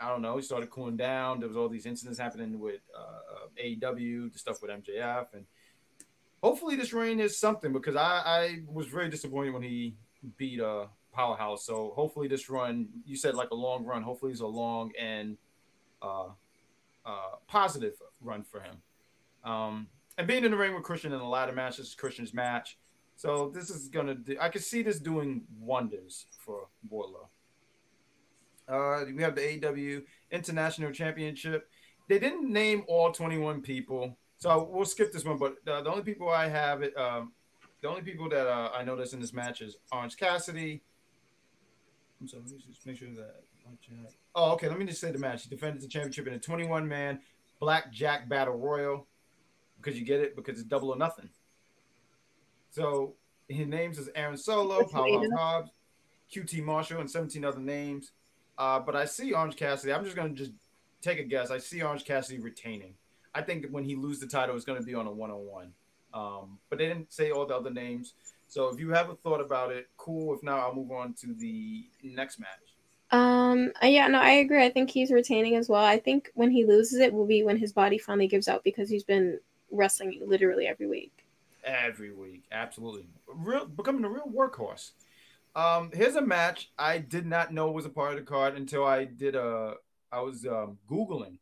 I don't know. He started cooling down. There was all these incidents happening with uh, AEW, the stuff with MJF, and hopefully this reign is something because I, I was very disappointed when he beat uh, Powerhouse. So hopefully this run, you said like a long run. Hopefully it's a long and uh, uh, positive run for him. Um, and being in the ring with Christian in a ladder match, this is Christian's match. So this is gonna. Do, I can see this doing wonders for Wardlow. Uh, we have the AEW International Championship. They didn't name all 21 people, so we'll skip this one. But uh, the only people I have, it, um, the only people that uh, I that's in this match is Orange Cassidy. I'm sorry, let me just make sure that. Oh, okay. Let me just say the match. He defended the championship in a 21 man Blackjack Battle Royal because you get it because it's double or nothing. So his names is Aaron Solo, Powerhouse Hobbs, QT Marshall, and 17 other names. Uh, but I see Orange Cassidy. I'm just gonna just take a guess. I see Orange Cassidy retaining. I think when he loses the title, it's gonna be on a one-on-one. Um, but they didn't say all the other names. So if you have a thought about it, cool. If not, I'll move on to the next match. Um. uh, Yeah. No, I agree. I think he's retaining as well. I think when he loses it will be when his body finally gives out because he's been wrestling literally every week. every week. Absolutely, real becoming a real workhorse. Um, here's a match I did not know was a part of the card until I did a. I was um, googling,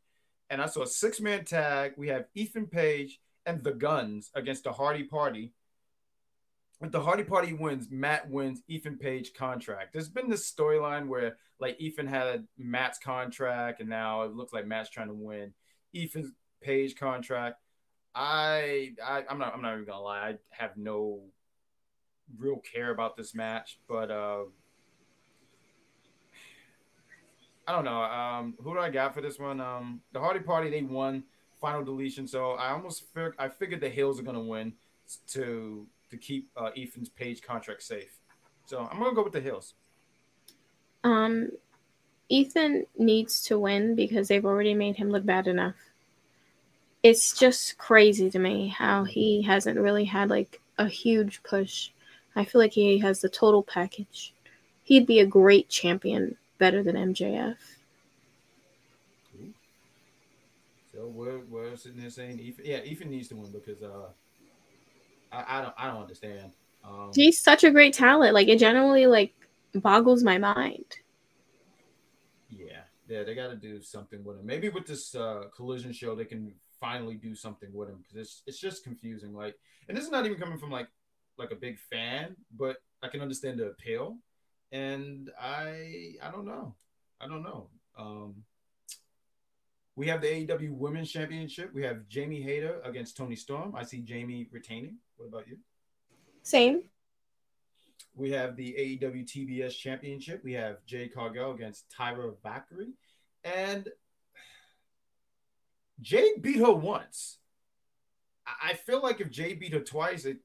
and I saw a six man tag. We have Ethan Page and the Gunns against the Hardy Party. If the Hardy Party wins, Matt wins Ethan Page contract. There's been this storyline where like Ethan had Matt's contract, and now it looks like Matt's trying to win Ethan Page contract. I, I I'm not I'm not even gonna lie. I have no real care about this match, but uh I don't know. Um who do I got for this one? Um the Hardy Party they won final deletion, so I almost fig- I figured the Hills are gonna win to to keep uh, Ethan's Page contract safe. So I'm gonna go with the Hills. Um, Ethan needs to win because they've already made him look bad enough. It's just crazy to me how he hasn't really had like a huge push. I feel like he has the total package. He'd be a great champion, better than MJF. So we're we're sitting there saying Ethan yeah, Ethan needs to win because uh I, I don't I don't understand. Um He's such a great talent. Like it generally like boggles my mind. Yeah, yeah, they got to do something with him. Maybe with this uh, collision show, they can finally do something with him because it's it's just confusing. Like, and this is not even coming from like like a big fan, but I can understand the appeal. And I I don't know, I don't know. Um, we have the AEW Women's Championship. We have Jamie Hayter against Toni Storm. I see Jamie retaining. What about you? Same. We have the AEW TBS Championship. We have Jade Cargill against Taya Valkyrie. And Jay beat her once. I feel like if Jay beat her twice, it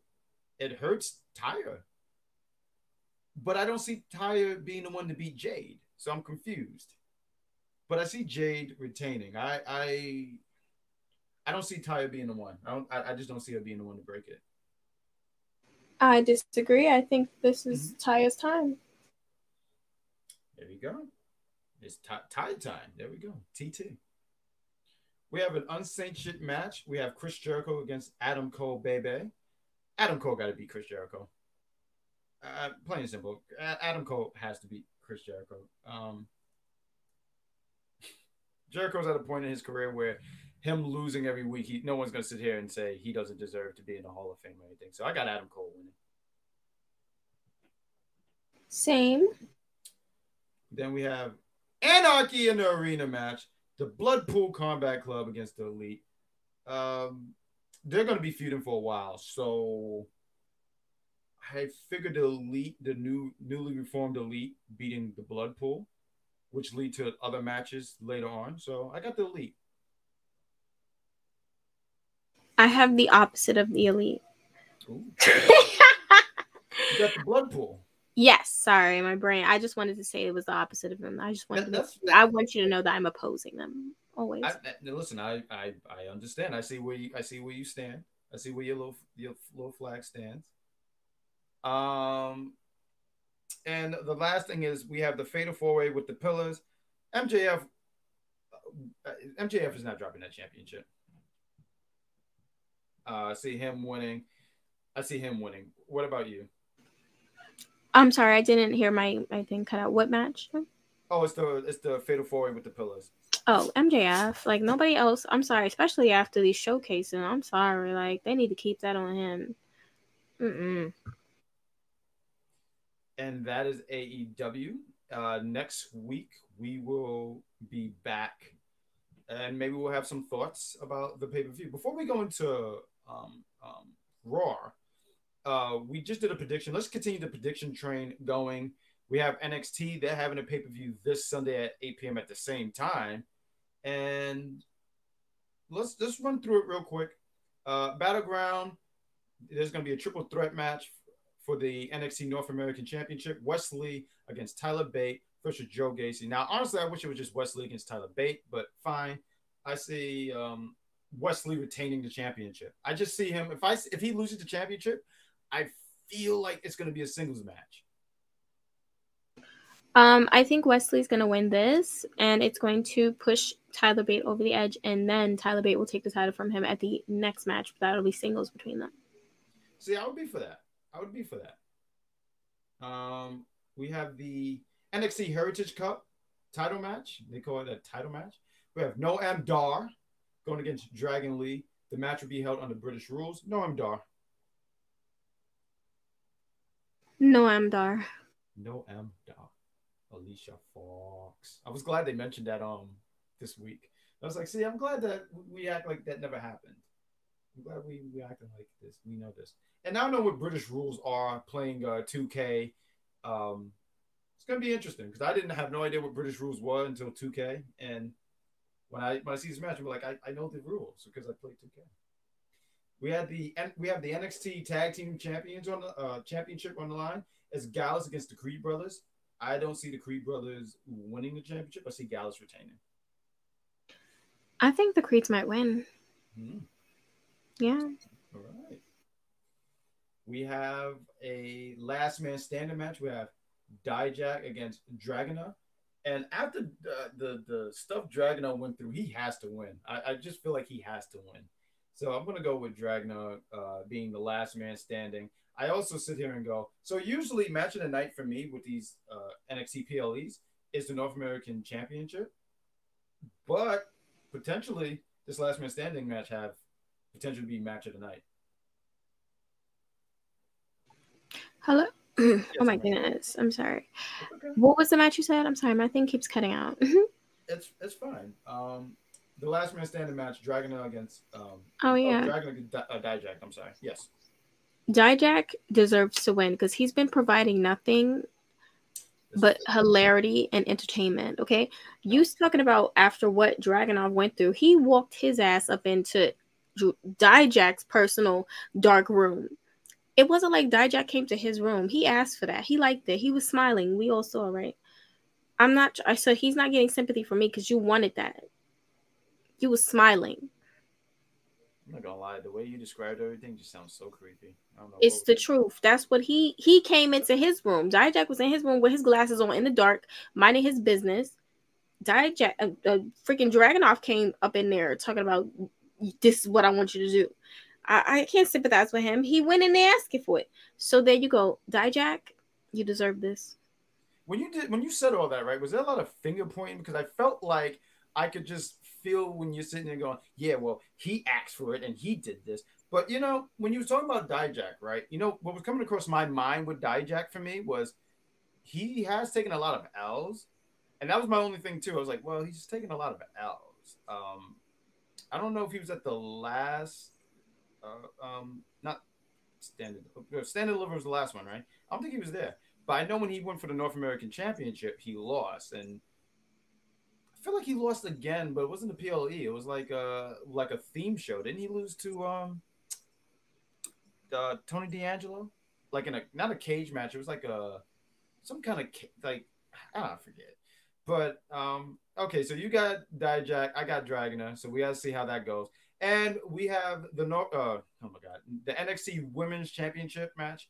it hurts Taya. But I don't see Taya being the one to beat Jade. So I'm confused. But I see Jade retaining. I I I don't see Taya being the one. I don't I, I just don't see her being the one to break it. I disagree. I think this is Taya's time. There we go. It's t- tie time. There we go. TT. We have an unsanctioned match. We have Chris Jericho against Adam Cole, baby. Adam Cole got to beat Chris Jericho. Uh, plain and simple. Adam Cole has to beat Chris Jericho. Um, Jericho's at a point in his career where him losing every week, he, no one's going to sit here and say he doesn't deserve to be in the Hall of Fame or anything. So I got Adam Cole winning. Same. Then we have Anarchy in the arena match. The Bloodpool Combat Club against the Elite. Um, they're going to be feuding for a while, so I figured the Elite, the new newly reformed Elite, beating the Bloodpool, which lead to other matches later on. So I got the Elite. I have the opposite of the elite. You got the Bloodpool. yes, sorry, my brain. I just wanted to say it was the opposite of them. I just wanted. That- to, I want you to know that I'm opposing them always. I, I- now listen, I, I I understand. I see where you I see where you stand. I see where your little your little flag stands. Um, and the last thing is we have the fatal four way with the pillars. MJF, uh, MJF is not dropping that championship. Uh, I see him winning. I see him winning. What about you? I'm sorry, I didn't hear my my thing cut out. What match? Oh, it's the it's the fatal four way with the pillars. Oh, MJF. Like nobody else. I'm sorry, especially after these showcasing. I'm sorry. Like they need to keep that on him. Mm-mm. And that is AEW. Uh, next week we will be back, and maybe we'll have some thoughts about the pay per view. Before we go into um, um, Raw, uh, we just did a prediction. Let's continue the prediction train going. We have NXT. They're having a pay per view this Sunday at 8 p.m. at the same time, and let's let's run through it real quick. Uh, Battleground. There's going to be a triple threat match for the NXT North American Championship. Wes Lee against Tyler Bate versus Joe Gacy. Now, honestly, I wish it was just Wes Lee against Tyler Bate, but fine. I see um, Wes Lee retaining the championship. I just see him if I if he loses the championship, I feel like it's going to be a singles match? Um, I think Wesley's gonna win this, and it's going to push Tyler Bate over the edge, and then Tyler Bate will take the title from him at the next match. But That'll be singles between them. See, I would be for that. I would be for that. Um, we have the NXT Heritage Cup title match. They call it a title match. We have Noam Dar going against Dragon Lee. The match will be held under British rules. Noam Dar. Noam Dar. Noam Dar. Alicia Fox. I was glad they mentioned that um this week. I was like, see, I'm glad that we act like that never happened. I'm glad we we acting like this. We know this, and now I know what British rules are playing uh 2K. Um, it's gonna be interesting because I didn't have no idea what British rules were until 2K, and when I when I see this match, I'm like, I, I know the rules because I played 2K. We had the we have the NXT Tag Team Champions on the uh, championship on the line as Gallus against the Creed Brothers. I don't see the Creed brothers winning the championship. I see Gallus retaining. I think the Creeds might win. Hmm. Yeah. All right. We have a last man standing match. We have Dijak against Dragunov. And after the, the, the stuff Dragunov went through, he has to win. I, I just feel like he has to win. So I'm going to go with Dragunov uh, being the last man standing. I also sit here and go, so usually match of the night for me with these uh, NXT PLEs is the North American Championship, but potentially this last man standing match have potential to be match of the night. Hello. oh my goodness. I'm sorry. Okay. What was the match you said? I'm sorry. My thing keeps cutting out. it's it's fine. Um, the last man standing match, Dragon against um. Oh yeah. Oh, Dragon against uh, Dijak. I'm sorry. Yes. Dijak deserves to win because he's been providing nothing but hilarity and entertainment. Okay, you talking about after what Dragunov went through, he walked his ass up into Dijak's personal dark room. It wasn't like Dijak came to his room. He asked for that. He liked it. He was smiling. We all saw, right? I'm not. I said he's not getting sympathy from me because you wanted that. You was smiling. I'm not gonna lie, the way you described everything just sounds so creepy. It's the truth. That's what he he came into his room. Dijak was in his room with his glasses on in the dark, minding his business. Dijak, a, a freaking Dragunov came up in there talking about this is what I want you to do. I, I can't sympathize with him. He went in there asking for it. So there you go, Dijak. You deserve this. When you did when you said all that, right? Was there a lot of finger pointing? Because I felt like I could just feel when you're sitting there going, yeah, well, he asked for it and he did this. But you know, when you were talking about Dijak, right? You know, what was coming across my mind with Dijak for me was he has taken a lot of L's. And that was my only thing too. I was like, well, he's just taking a lot of L's. Um, I don't know if he was at the last uh, um, not standard standard deliver was the last one, right? I don't think he was there. But I know when he went for the North American Championship, he lost. And I feel like he lost again, but it wasn't the PLE. It was like a like a theme show. Didn't he lose to um uh, Tony D'Angelo? Like in a not a cage match. It was like a some kind of like I don't forget. But um okay, so you got Dijak, I got Dragunov, so we gotta see how that goes. And we have the North uh oh my god, the NXT Women's Championship match.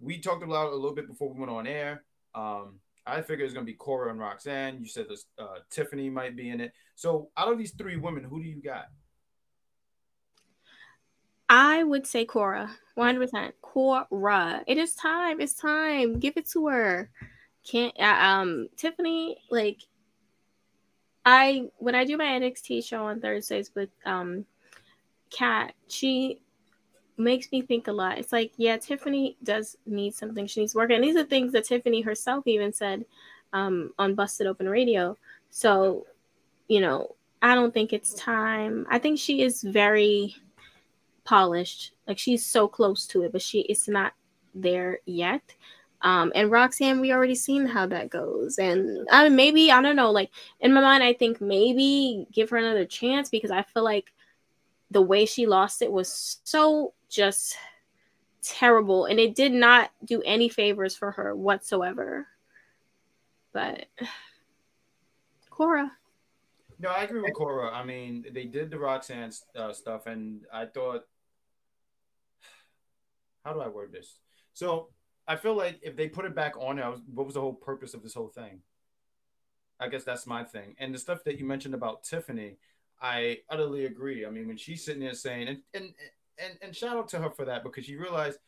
We talked about it a little bit before we went on air. Um, I figured it's gonna be Cora and Roxanne. You said this uh, Tiffany might be in it. So out of these three women, who do you got? I would say Cora, one hundred percent. Cora, it is time. It's time. Give it to her. Can't uh, um Tiffany like. I when I do my NXT show on Thursdays with um Kat, she makes me think a lot. It's like, yeah, Tiffany does need something. She needs work. And these are things that Tiffany herself even said um, on Busted Open Radio. So, you know, I don't think it's time. I think she is very polished. Like she's so close to it, but she is not there yet. Um, and Roxanne, we already seen how that goes. And I maybe, I don't know, like in my mind, I think maybe give her another chance because I feel like the way she lost it was so just terrible and it did not do any favors for her whatsoever but cora no i agree with cora i mean they did the roxanne uh, stuff and i thought how do I word this? So I feel like if they put it back on, I was, what was the whole purpose of this whole thing? I guess that's my thing. And the stuff that you mentioned about Tiffany, I utterly agree. I mean, when she's sitting there saying, and and and, and shout out to her for that because she realized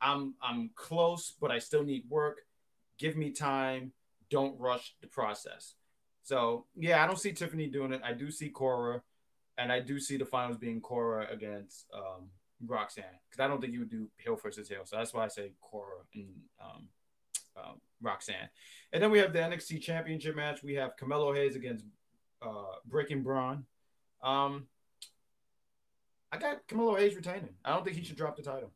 I'm I'm close, but I still need work. Give me time. Don't rush the process. So yeah, I don't see Tiffany doing it. I do see Cora, and I do see the finals being Cora against um, Roxanne because I don't think you would do heel versus heel. So that's why I say Cora and um, um, Roxanne. And then we have the NXT Championship match. We have Carmelo Hayes against uh, Breaking Bron. Um, I got Carmelo Hayes retaining. I don't think he should drop the title.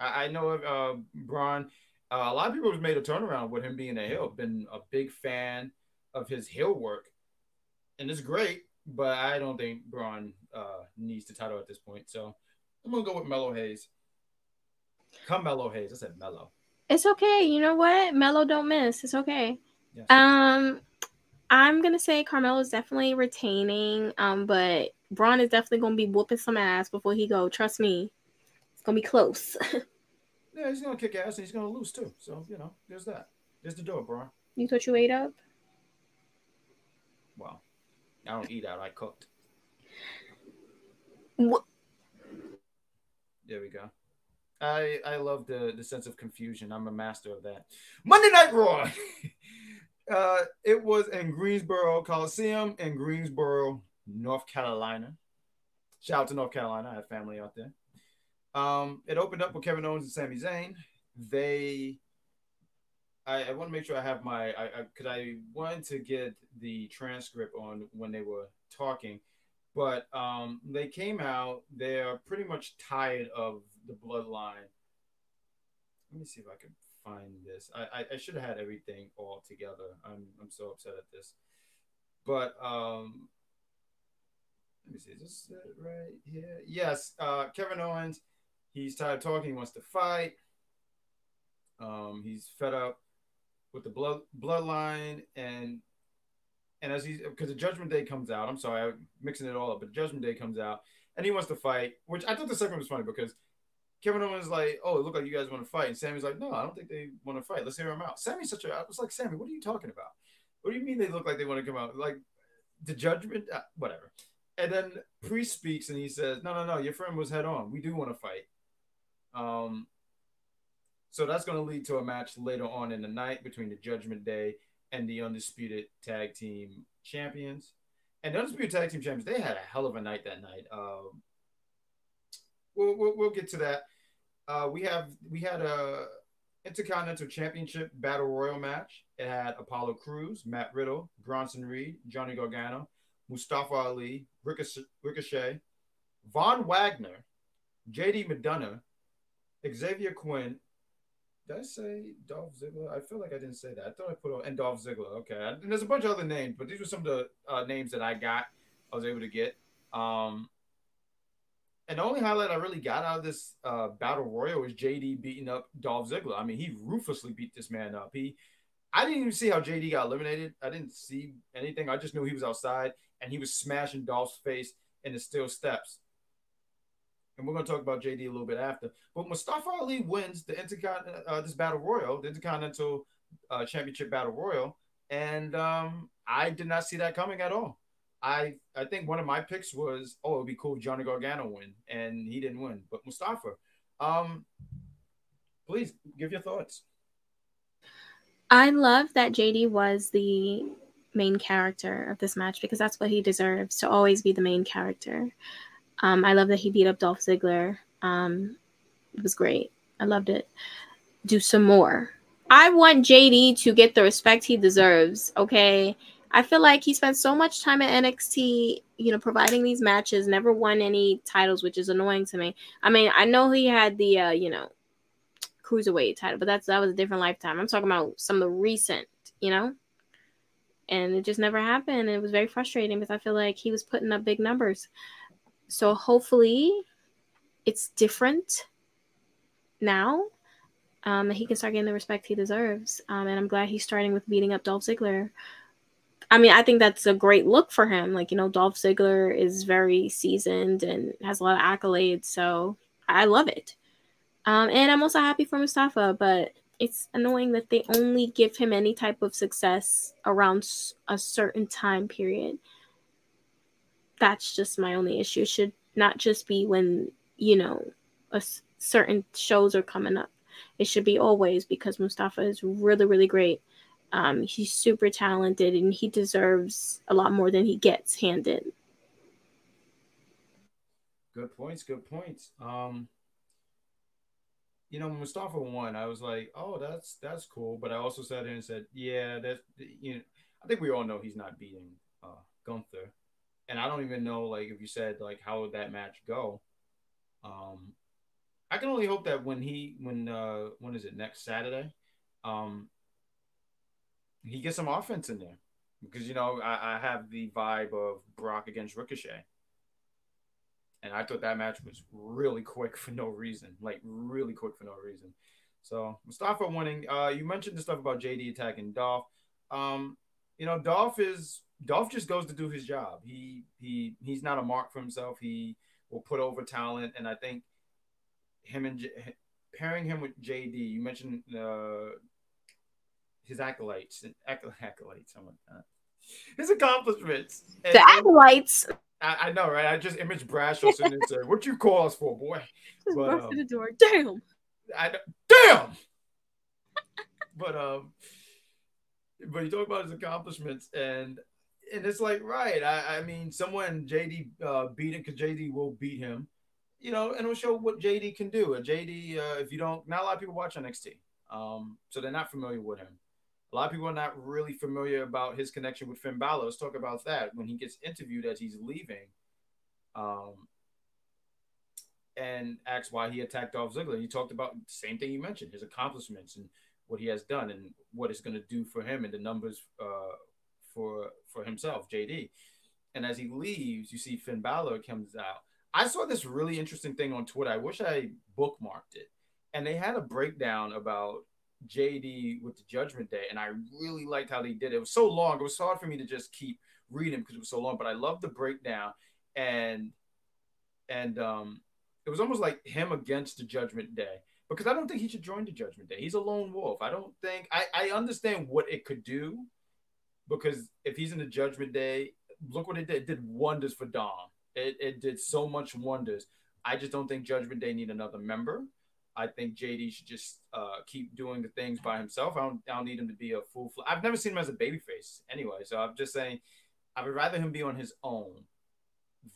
I, I know uh, Bron. Uh, a lot of people have made a turnaround with him being a heel. Been a big fan of his heel work, and it's great. But I don't think Bron uh, needs the title at this point. So I'm gonna go with Melo Hayes. Come Melo Hayes. I said Melo. It's okay. You know what? Melo don't miss. It's okay. Yes. Um, I'm gonna say Carmelo is definitely retaining. Um, but Bron is definitely gonna be whooping some ass before he go. Trust me, it's gonna be close. yeah, he's gonna kick ass and he's gonna lose too. So you know, there's that. There's the door, Bron. You thought you ate up? Well, I don't eat out. I cooked. What? There we go. I I love the the sense of confusion. I'm a master of that. Monday Night Raw. uh, it was in Greensboro Coliseum in Greensboro, North Carolina. Shout out to North Carolina. I have family out there. Um, it opened up with Kevin Owens and Sami Zayn. They, I, I want to make sure I have my, I, I, I wanted to get the transcript on when they were talking, but um, they came out. They're pretty much tired of the bloodline. Let me see if I can find this. I, I, I should have had everything all together. I'm I'm so upset at this. But um let me see, is this it right here? Yes, uh Kevin Owens, he's tired of talking, he wants to fight. Um, he's fed up with the blood bloodline and and as he's because the judgment day comes out, I'm sorry, I'm mixing it all up, but judgment day comes out and he wants to fight, which I thought the segment was funny because Kevin Owens like, oh, it looked like you guys want to fight. And Sami's like, no, I don't think they want to fight. Let's hear him out. Sami's such a, I was like, Sami, what are you talking about? What do you mean they look like they want to come out? Like the judgment, uh, whatever. And then Priest speaks and he says, no, no, no, your friend was head on. We do want to fight. Um, so that's going to lead to a match later on in the night between the Judgment Day and the Undisputed Tag Team Champions. And the Undisputed Tag Team Champions, they had a hell of a night that night. Um, we'll, we'll, we'll get to that. Uh, we have we had a Intercontinental Championship Battle Royal match. It had Apollo Crews, Matt Riddle, Bronson Reed, Johnny Gargano, Mustafa Ali, Ricochet, Ricochet Von Wagner, JD McDonagh, Xavier Quinn. Did I say Dolph Ziggler? I feel like I didn't say that. I thought I put on, and Dolph Ziggler. Okay, and there's a bunch of other names, but these were some of the uh, names that I got. I was able to get. Um, and the only highlight I really got out of this uh, battle royal was JD beating up Dolph Ziggler. I mean, he ruthlessly beat this man up. He, I didn't even see how JD got eliminated. I didn't see anything. I just knew he was outside and he was smashing Dolph's face in the steel steps. And we're going to talk about JD a little bit after. But Mustafa Ali wins the Intercon- uh, this battle royal, the Intercontinental uh, Championship battle royal, and um, I did not see that coming at all. I I think one of my picks was oh it'd be cool if Johnny Gargano win and he didn't win but Mustafa um please give your thoughts I love that JD was the main character of this match because that's what he deserves to always be the main character um, I love that he beat up Dolph Ziggler um, it was great I loved it do some more I want JD to get the respect he deserves okay I feel like he spent so much time at NXT, you know, providing these matches, never won any titles, which is annoying to me. I mean, I know he had the, uh, you know, cruiserweight title, but that's that was a different lifetime. I'm talking about some of the recent, you know, and it just never happened. It was very frustrating because I feel like he was putting up big numbers. So hopefully, it's different now. Um, he can start getting the respect he deserves. Um, and I'm glad he's starting with beating up Dolph Ziggler. I mean, I think that's a great look for him. Like, you know, Dolph Ziggler is very seasoned and has a lot of accolades. So I love it. Um, and I'm also happy for Mustafa, but it's annoying that they only give him any type of success around a certain time period. That's just my only issue. It should not just be when, you know, a certain shows are coming up. It should be always because Mustafa is really, really great. Um, he's super talented and he deserves a lot more than he gets handed. Good points. Good points. Um, you know, Mustafa won. I was like, oh, that's that's cool. But I also sat there and said, yeah, that's you know, I think we all know he's not beating uh, Gunther, and I don't even know like if you said like how would that match go. Um, I can only hope that when he when uh when is it next Saturday, um, he gets some offense in there because you know I, I have the vibe of Brock against Ricochet and I thought that match was really quick for no reason, like really quick for no reason. So Mustafa winning. Uh, you mentioned the stuff about JD attacking Dolph. Um, you know, Dolph is Dolph just goes to do his job. He he he's not a mark for himself. He will put over talent, and I think him and J- pairing him with JD. You mentioned uh, his acolytes and acolytes. Oh my god, his accomplishments. The acolytes. I, I, know, right? I just image Bradshaw sitting and saying, "What you call us for, boy?" Just but, um, the door. Damn. I damn. but um, but you talk about his accomplishments and and it's like right. I, I mean, someone JD uh, beat him because JD will beat him, you know, and it'll show what JD can do. And JD, uh, if you don't, not a lot of people watch NXT, um, so they're not familiar with him. A lot of people are not really familiar about his connection with Finn Balor. Let's talk about that. When he gets interviewed as he's leaving, um, and asked why he attacked Dolph Ziggler, he talked about the same thing you mentioned, his accomplishments and what he has done and what it's going to do for him and the numbers uh, for for himself, JD. And as he leaves, you see Finn Balor comes out. I saw this really interesting thing on Twitter. I wish I bookmarked it. And they had a breakdown about JD with the Judgment Day, and I really liked how they did it. It was so long; it was hard for me to just keep reading because it was so long. But I loved the breakdown, and and um, it was almost like him against the Judgment Day because I don't think he should join the Judgment Day. He's a lone wolf. I don't think I I understand what it could do because if he's in the Judgment Day, look what it did. It did wonders for Dom. It it did so much wonders. I just don't think Judgment Day need another member. I think JD should just uh, keep doing the things by himself. I don't, I don't need him to be a full. Fl- I've never seen him as a babyface anyway, so I'm just saying I would rather him be on his own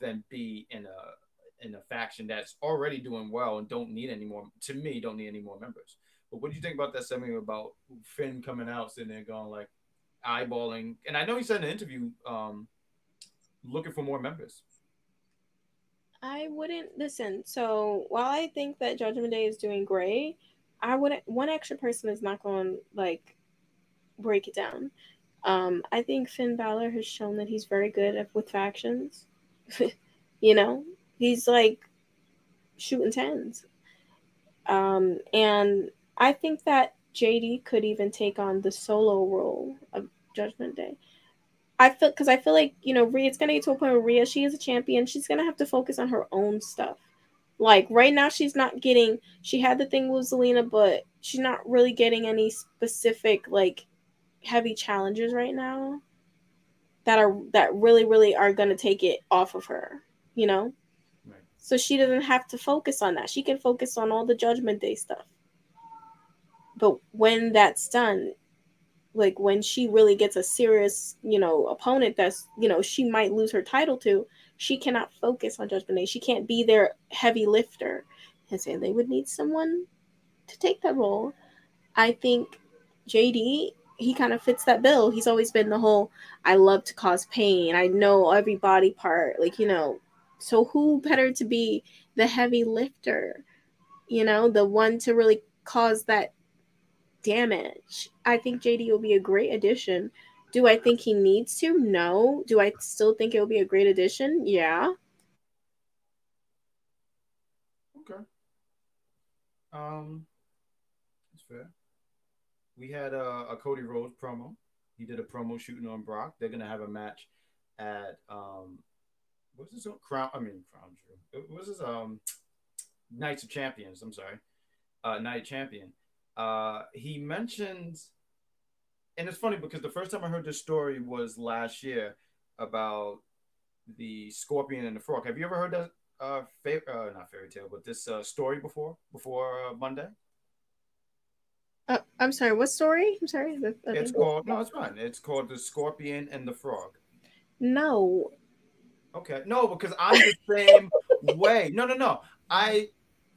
than be in a in a faction that's already doing well and don't need any more. To me, don't need any more members. But what do you think about that segment about Finn coming out, sitting there going like eyeballing? And I know he said in an interview, um, looking for more members. I wouldn't listen. So while I think that Judgment Day is doing great, I wouldn't. One extra person is not going to like break it down. Um, I think Finn Balor has shown that he's very good at, with factions. you know, he's like shooting tens. Um, and I think that JD could even take on the solo role of Judgment Day. I feel because I feel like you know Rhea. It's gonna get to a point where Rhea, she is a champion. She's gonna have to focus on her own stuff. Like right now, she's not getting. She had the thing with Zelina, but she's not really getting any specific like heavy challenges right now that are that really really are gonna take it off of her. You know. Right. So she doesn't have to focus on that. She can focus on all the Judgment Day stuff. But when that's done, like when she really gets a serious, you know, opponent that's, you know, she might lose her title to, she cannot focus on Judgment Day. She can't be their heavy lifter. And say they would need someone to take that role. I think JD, he kind of fits that bill. He's always been the whole I love to cause pain. I know every body part. Like, you know, so who better to be the heavy lifter? You know, the one to really cause that damage. I think JD will be a great addition. Do I think he needs to? No. Do I still think it will be a great addition? Yeah. Okay. Um, that's fair. We had a, a Cody Rhodes promo. He did a promo shooting on Brock. They're gonna have a match at um, what's this crown? I mean, crown jewel. What's this um, Nights of Champions? I'm sorry uh, Night Champion, uh, he mentioned, and it's funny because the first time I heard this story was last year about the scorpion and the frog. Have you ever heard that? Uh, fa- uh not fairy tale, but this uh, story before before uh, Monday. Uh, I'm sorry. What story? I'm sorry. The- the- It's called no, it's fine. It's called the scorpion and the frog. no. Okay, no, because I'm the same way. No, no, no. I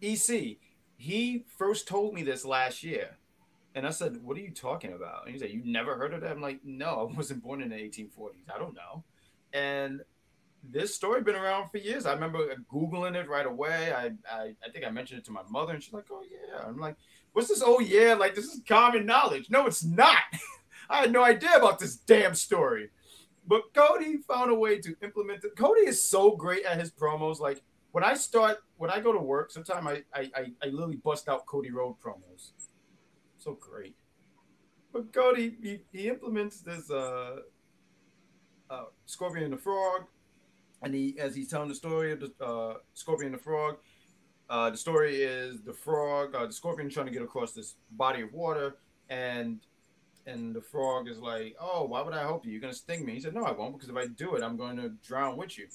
EC. He first told me this last year, and I said, "What are you talking about?" And he said, "You never heard of that?" I'm like, "No, I wasn't born in the 1840s. I don't know." And this story been around for years. I remember googling it right away. I, I I think I mentioned it to my mother, and she's like, "Oh yeah." I'm like, "What's this? Oh yeah!" Like this is common knowledge. No, it's not. I had no idea about this damn story. But Cody found a way to implement it. Cody is so great at his promos. Like when I start, when I go to work, sometimes I I, I, I literally bust out Cody Rhodes promos. So great. But Cody, he, he implements this uh, uh, Scorpion and the Frog, and he as he's telling the story of the uh, Scorpion and the Frog. Uh, the story is the frog, uh, the scorpion trying to get across this body of water, and and the frog is like, "Oh, why would I help you? You're gonna sting me." He said, "No, I won't, because if I do it, I'm going to drown with you."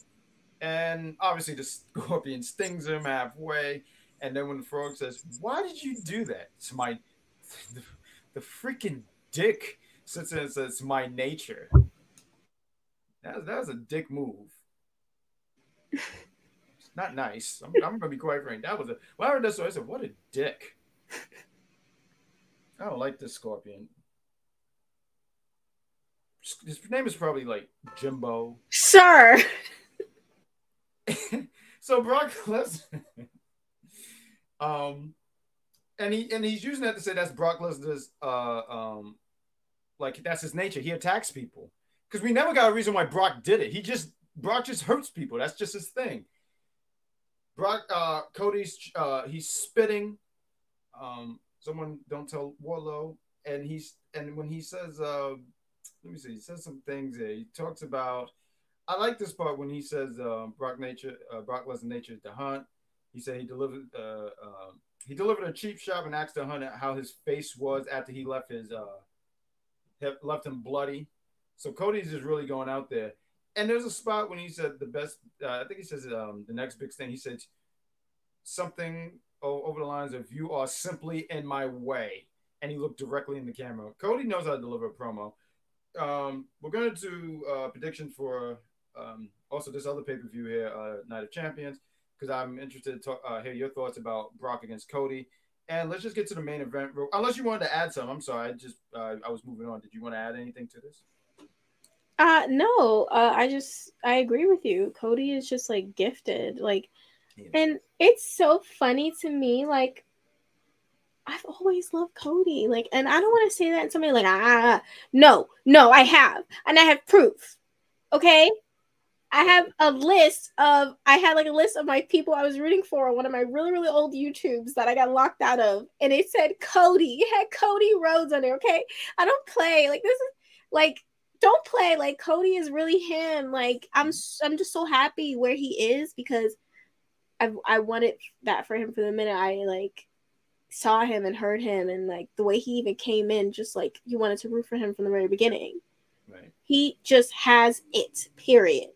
And obviously, the scorpion stings him halfway, and then when the frog says, "Why did you do that?" It's my the, the freaking dick sits there and says, "It's my nature." That that was a dick move. It's not nice. I'm, I'm gonna be quite frank. That was a. When I heard that story, I said, "What a dick." I don't like this scorpion. His name is probably like Jimbo. Sir. so Brock Lesnar, um, and he and he's using that to say that's Brock Lesnar's, uh, um, like that's his nature. He attacks people because we never got a reason why Brock did it. He just Brock just hurts people. That's just his thing. Brock, uh, Cody's, uh, he's spitting. Um, someone don't tell Wardlow, and he's and when he says, uh, let me see, he says some things there. He talks about. I like this part when he says uh, Brock nature, uh, Brock Lesnar nature to hunt. He said he delivered, uh, uh, he delivered a cheap shot and asked the hunt how his face was after he left his, uh, left him bloody. So Cody's just really going out there. And there's a spot when he said the best. Uh, I think he says um, the next big thing. He said something over the lines of "You are simply in my way," and he looked directly in the camera. Cody knows how to deliver a promo. Um, we're going to do uh, prediction for um, also this other pay per view here, uh, Night of Champions, because I'm interested to talk, uh, hear your thoughts about Brock against Cody. And let's just get to the main event. Unless you wanted to add some, I'm sorry. I just uh, I was moving on. Did you want to add anything to this? Uh no, uh, I just I agree with you. Cody is just like gifted, like, Yeah. and it's so funny to me. Like, I've always loved Cody, like, and I don't want to say that and somebody like ah no no I have and I have proof. Okay, I have a list of I had like a list of my people I was rooting for on one of my really really old YouTubes that I got locked out of, and it said Cody. It had Cody Rhodes on there. Okay, I don't play like this is like don't play like Cody is really him. Like I'm I'm just so happy where he is because I I wanted that for him for the minute I like saw him and heard him and like the way he even came in just like you wanted to root for him from the very beginning. Right. He just has it. Period.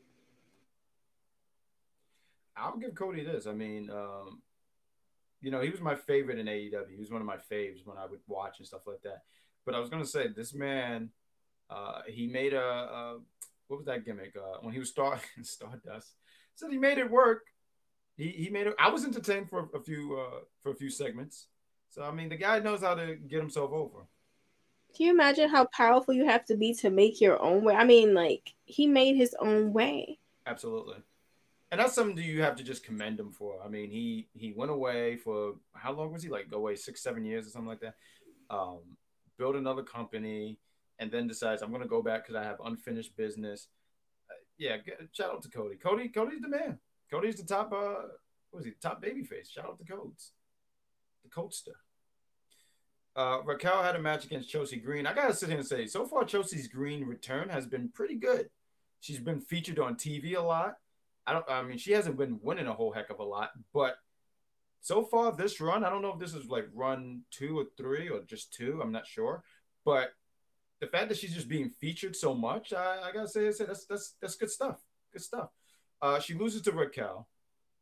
I'll give Cody this. I mean, um, you know, he was my favorite in AEW. He was one of my faves when I would watch and stuff like that. But I was gonna say this man, uh, he made a, a what was that gimmick? Uh, when he was star Stardust, said he made it work. He he made it. I was entertained for a few uh, for a few segments. So I mean, the guy knows how to get himself over. Can you imagine how powerful you have to be to make your own way? I mean, like he made his own way. Absolutely. And that's something you have to just commend him for. I mean, he he went away for how long was he like go away six seven years or something like that. Um, build another company, and then decides I'm gonna go back because I have unfinished business. Uh, yeah, shout out to Cody. Cody Cody's the man. Cody's the top. Uh, what was he? Top babyface. Shout out to Codes, the Codester. Uh, Raquel had a match against Chelsea Green. I gotta sit here and say, so far Chelsea's Green return has been pretty good. She's been featured on TV a lot. I don't. I mean, she hasn't been winning a whole heck of a lot, but so far this run, I don't know if this is like run two or three or just two. I'm not sure, but the fact that she's just being featured so much, I, I gotta say, that's that's that's good stuff. Good stuff. Uh, she loses to Raquel,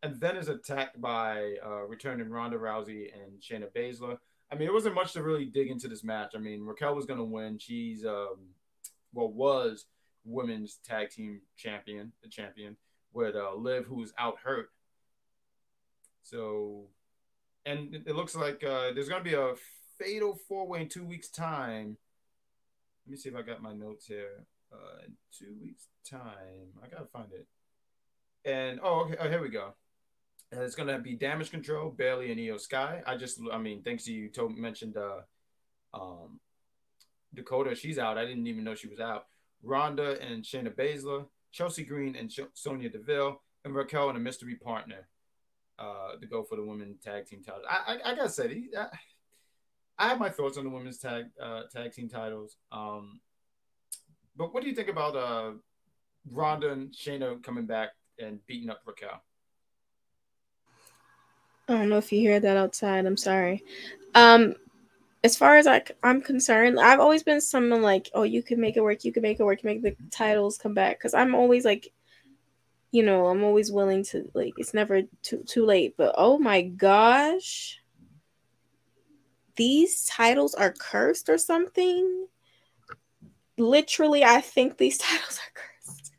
and then is attacked by uh, returning Ronda Rousey and Shayna Baszler. I mean, it wasn't much to really dig into this match. I mean, Raquel was gonna win. She's um, well was women's tag team champion, the champion, with uh, Liv, who's out hurt. So, and it looks like uh, there's going to be a fatal four way in two weeks' time. Let me see if I got my notes here. Uh, in two weeks' time, I gotta find it. And oh, okay, oh, here we go. And it's gonna be Damage Control, Bayley, and Iyo Sky. I just, I mean, thanks to you told mentioned uh, um, Dakota. She's out. I didn't even know she was out. Ronda and Shayna Baszler, Chelsea Green and Sonya Deville, and Raquel and a mystery partner uh, to go for the women tag team titles. I, I, I gotta say, I, I, have my thoughts on the women's tag uh, tag team titles. Um, but what do you think about uh, Ronda and Shayna coming back and beating up Raquel? I don't know if you hear that outside. I'm sorry. Um, as far as I, I'm concerned, I've always been someone like, oh, you can make it work, you can make it work, make the titles come back. Because I'm always like, you know, I'm always willing to like. It's never too too late. But oh my gosh, these titles are cursed or something. Literally, I think these titles are cursed.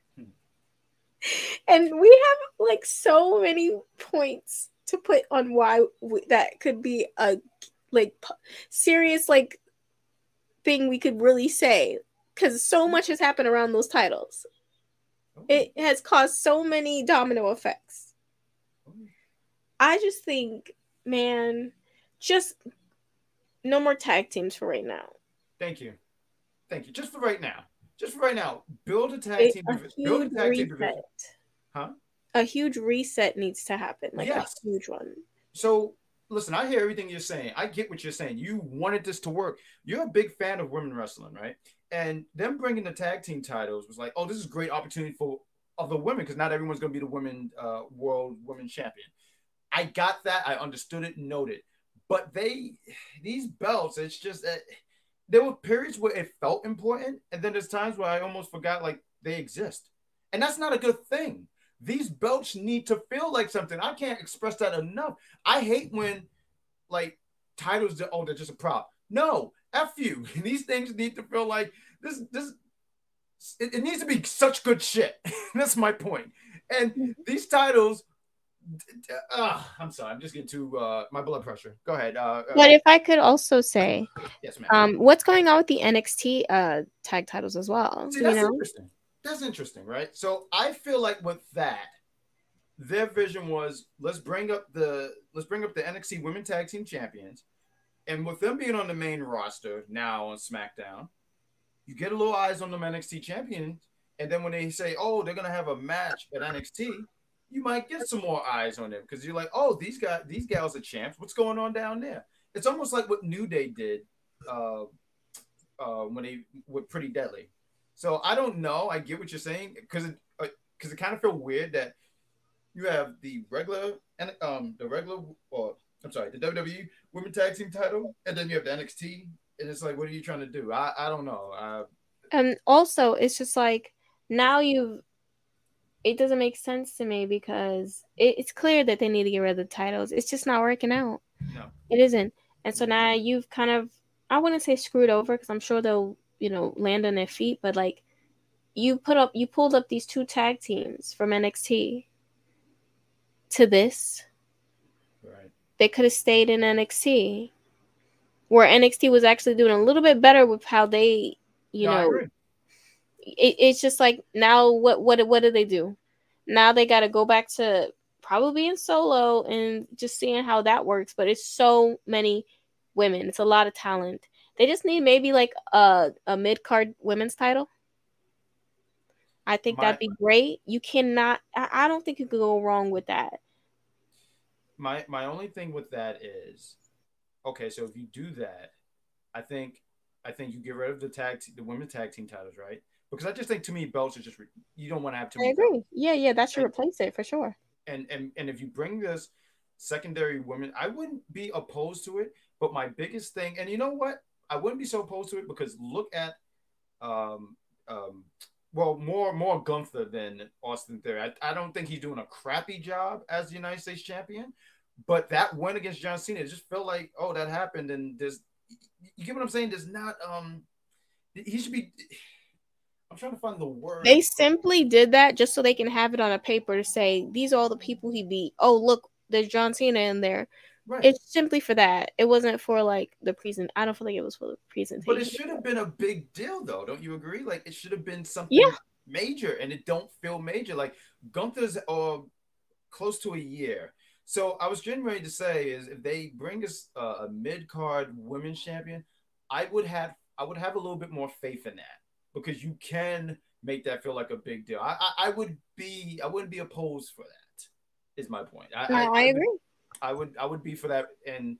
and we have like so many points to put on why we, that could be a like serious like thing we could really say because so much has happened around those titles. Oh. It has caused so many domino effects. Oh. I just think, man, just no more tag teams for right now. Thank you, thank you. Just for right now. Just for right now. Build a tag team. A build a tag reset. team Huh? A huge reset needs to happen, like yes. a huge one. So listen, I hear everything you're saying. I get what you're saying. You wanted this to work. You're a big fan of women wrestling, right? And them bringing the tag team titles was like, oh, this is a great opportunity for other women because not everyone's going to be the women uh, world women champion. I got that. I understood it, noted. But they, these belts, it's just that there were periods where it felt important, and then there's times where I almost forgot like they exist, and that's not a good thing. These belts need to feel like something. I can't express that enough. I hate when like titles that oh they're just a prop. No, F you. These things need to feel like this this it, it needs to be such good shit. That's my point. And mm-hmm. these titles uh, I'm sorry, I'm just getting too uh, my blood pressure. Go ahead. Uh, but if I could also say, yes, ma'am. Um, what's going on with the NXT uh, tag titles as well? See, that's know? interesting that's interesting, right? So I feel like with that, their vision was let's bring up the let's bring up the NXT Women Tag Team Champions, and with them being on the main roster now on SmackDown, you get a little eyes on them NXT champions, and then when they say, oh, they're gonna have a match at NXT, you might get some more eyes on them because you're like, oh, these guys, these gals are champs. What's going on down there? It's almost like what New Day did uh, uh, when they were Pretty Deadly so I don't know. I get what you're saying because it because uh, it kind of feel weird that you have the regular and um the regular or I'm sorry the WWE Women Tag Team title and then you have the NXT and it's like what are you trying to do? I I don't know. I, and also it's just like now you've it doesn't make sense to me because it, it's clear that they need to get rid of the titles. It's just not working out. No, it isn't. And so now you've kind of I wouldn't say screwed over because I'm sure they'll you know land on their feet but like you put up you pulled up these two tag teams from NXT to this. Right. They could have stayed in NXT where NXT was actually doing a little bit better with how they you no, know it, it's just like now what what what do they do? Now they got to go back to probably in solo and just seeing how that works but it's so many women it's a lot of talent they just need maybe like a a mid card women's title. I think my, that'd be great. You cannot. I, I don't think you could go wrong with that. My my only thing with that is, okay, so if you do that, I think I think you get rid of the tag the women's tag team titles, right? Because I just think too many belts are just you don't want to have too. I agree. Belts. Yeah, yeah, that should and, replace it for sure. And and and if you bring this, secondary women, I wouldn't be opposed to it. But my biggest thing, and you know what? I wouldn't be so opposed to it because look at, um, um, well, more more Gunther than Austin Theory. I, I don't think he's doing a crappy job as the United States champion. But that win against John Cena, it just felt like, oh, that happened, and there's, you get what I'm saying? There's not, um, he should be. I'm trying to find the word. They simply did that just so they can have it on a paper to say these are all the people he beat. Oh, look, there's John Cena in there. Right. It's simply for that. It wasn't for like the present. I don't feel like it was for the presentation. But it should have been a big deal, though. Don't you agree? Like it should have been something Yeah. major, and it don't feel major. Like Gunther's uh, close to a year. So I was getting ready to say is if they bring us uh, a mid card women's champion, I would have I would have a little bit more faith in that because you can make that feel like a big deal. I I, I would be I wouldn't be opposed for that. Is my point. I, No, I agree. I would I would be for that and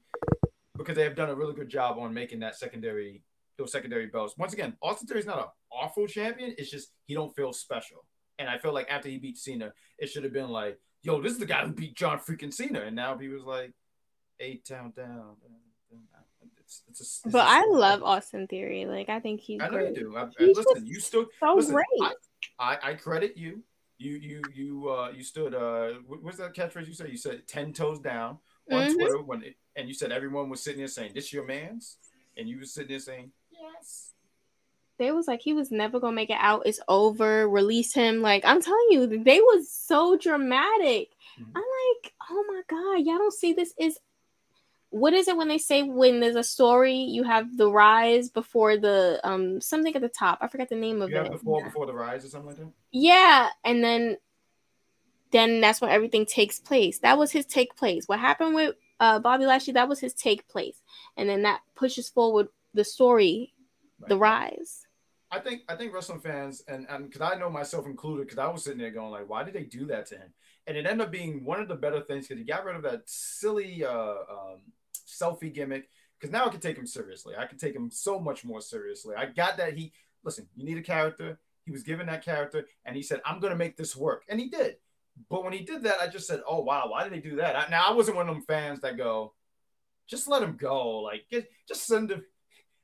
because they have done a really good job on making that secondary those secondary belts. Once again, Austin Theory's not an awful champion. It's just he don't feel special. And I feel like after he beat Cena, it should have been like, yo, this is the guy who beat John freaking Cena. And now he was like, eight down down. It's, it's a, it's But I story. love Austin Theory. Like I think he's I know great. you do. I, He's listen, you stood so listen, great. I, I, I credit you. You you you uh you stood uh what- what's that catchphrase you said? You said ten toes down on Mhm. Twitter when it, and you said everyone was sitting there saying, This your man's? And you was sitting there saying, Yes. They was like he was never gonna make it out. It's over. Release him. Like I'm telling you, they was so dramatic. Mhm. I'm like, oh my god, y'all don't see this is. What is it when they say when there's a story you have the rise before the um something at the top? I forgot the name of You have it. the fall before the rise or something like that? Yeah, and then then that's when everything takes place. That was his take place. What happened with uh Bobby Lashley, that was his take place. And then that pushes forward the story, the rise. I think I think wrestling fans and and because I know myself included because I was sitting there going like, why did they do that to him? And it ended up being one of the better things because he got rid of that silly uh, um, selfie gimmick. Because now I can take him seriously. I can take him so much more seriously. I got that he listen. You need a character. He was given that character, and he said, "I'm going to make this work," and he did. But when he did that, I just said, "Oh wow, why did they do that?" I, now I wasn't one of them fans that go, "Just let him go." Like, get, just send him.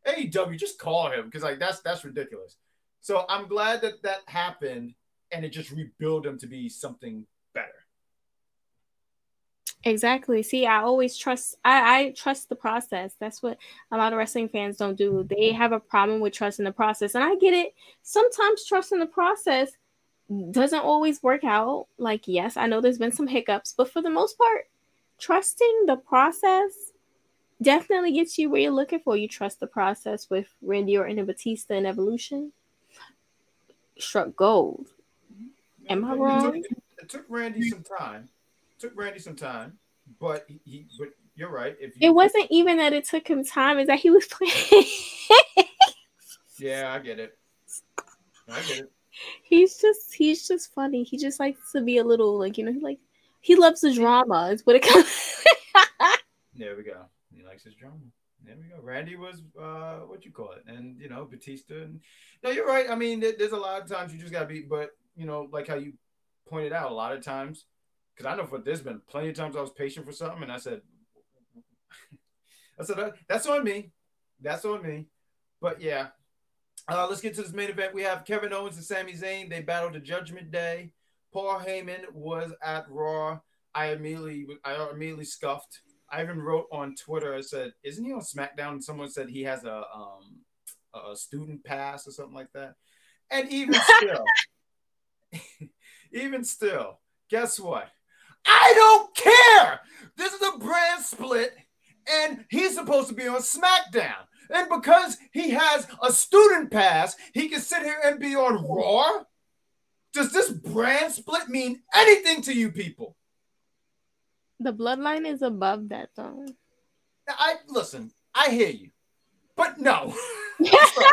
AEW, just call him because like that's that's ridiculous. So I'm glad that that happened and it just rebuilt him to be something. Exactly. See, I always trust I, I trust the process. That's what a lot of wrestling fans don't do. They have a problem with trusting the process. And I get it. Sometimes trusting the process doesn't always work out. Like, yes, I know there's been some hiccups, but for the most part, trusting the process definitely gets you where you're looking for. You trust the process with Randy Orton and Batista and Evolution. Struck gold. Am I It wrong? took, it took Randy some time. Took Randy some time, but he, he but you're right. If you, It wasn't even that it took him time, is that he was playing. yeah, I get it. I get it. he's just he's just funny. He just likes to be a little like you know, he like he loves the drama, is what it comes There we go. He likes his drama. There we go. Randy was uh what you call it, and you know Batista. And no, you're right. I mean, there's a lot of times you just gotta be, but you know, like how you pointed out, a lot of times, because I know for there's been plenty of times I was patient for something, and I said, I said "Uh, that's on me, that's on me. But yeah, uh, let's get to this main event. We have Kevin Owens and Sami Zayn. They battled the Judgment Day. Paul Heyman was at Raw. I immediately, I immediately scuffed. I even wrote on Twitter. I said, "Isn't he on SmackDown?" And someone said he has a um a student pass or something like that. And even still, even still, guess what? I don't care. This is a brand split, and he's supposed to be on SmackDown. And because he has a student pass, he can sit here and be on Raw. Does this brand split mean anything to you people? The bloodline is above that though. I listen. I hear you, but no. I'm.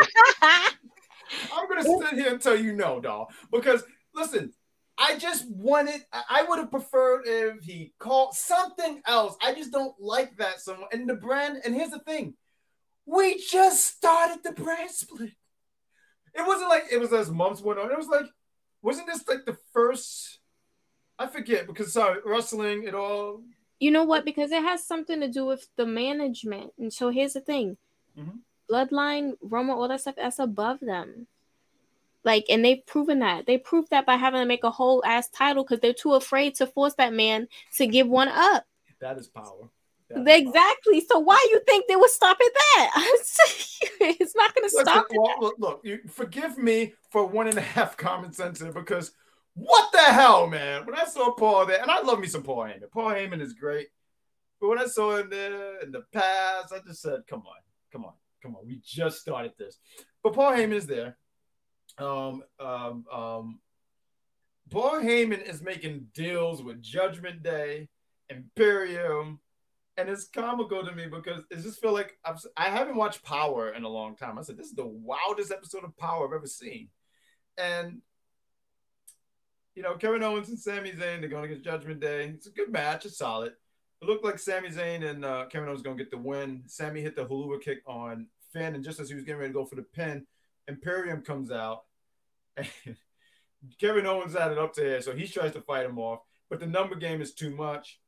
I'm gonna sit here and tell you no, doll. Because listen, I just wanted. I would have preferred if he called something else. I just don't like that so much. And the brand. And here's the thing: we just started the brand split. It wasn't like it was as months went on. It was like, wasn't this like the first? I forget because sorry, wrestling. It all You know what? Because it has something to do with the management. And so here's the thing Mhm. Bloodline, Roma, all that stuff, that's above them. Like, and they've proven that. They proved that by having to make a whole ass title because they're too afraid to force that man to give one up. That is power. That is power. Exactly. So why you think they would stop at that? it's not going to stop. well, look, look, you forgive me for one and a half common sense here because what the hell, man? When I saw Paul there, and I love me some Paul Heyman. Paul Heyman is great. But when I saw him there in the past, I just said, come on, come on, come on. We just started this. But Paul Heyman is there. Um, um, um, Paul Heyman is making deals with Judgment Day, Imperium, and it's comical to me because it just feel like I've, I haven't watched Power in a long time. I said this is the wildest episode of Power I've ever seen, and you know Kevin Owens and Sami Zayn they're going against Judgment Day. It's a good match. It's solid. It looked like Sami Zayn and uh, Kevin Owens going to get the win. Sami hit the Helluva kick on Finn, and just as he was getting ready to go for the pin, Imperium comes out. And Kevin Owens had it up to here, so he tries to fight him off, but the number game is too much.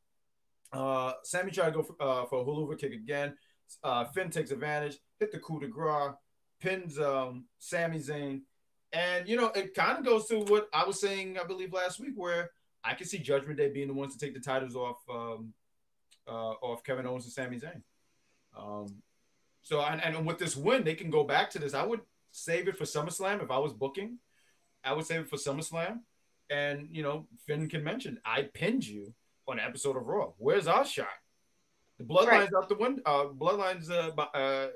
Uh, Sami tried to go for, uh, for a Helluva kick again. Uh, Finn takes advantage, hit the coup de grace, pins um, Sami Zayn. And, you know, it kind of goes to what I was saying, I believe, last week, where I can see Judgment Day being the ones to take the titles off um, uh, off Kevin Owens and Sami Zayn. Um, so, and, and with this win, they can go back to this. I would save it for SummerSlam if I was booking. I would save it for SummerSlam. And, you know, Finn can mention, I pinned you on an episode of Raw. Where's our shot? The bloodlines Right. out the window. Uh, bloodlines uh, uh,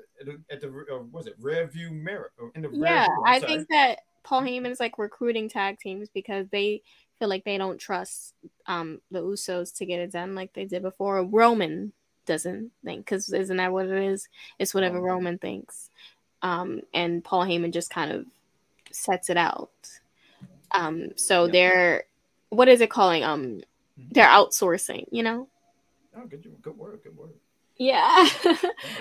at the, uh, was it rear view mirror or in the rear Yeah, view, I think that Paul Heyman is like recruiting tag teams because they feel like they don't trust um the Usos to get it done like they did before. Roman doesn't think because isn't that what it is? It's whatever Roman thinks. Um, and Paul Heyman just kind of sets it out. Um, so Yeah. they're what is it calling? Um, they're outsourcing. You know? Oh, good, good word, good word. Yeah. Yeah,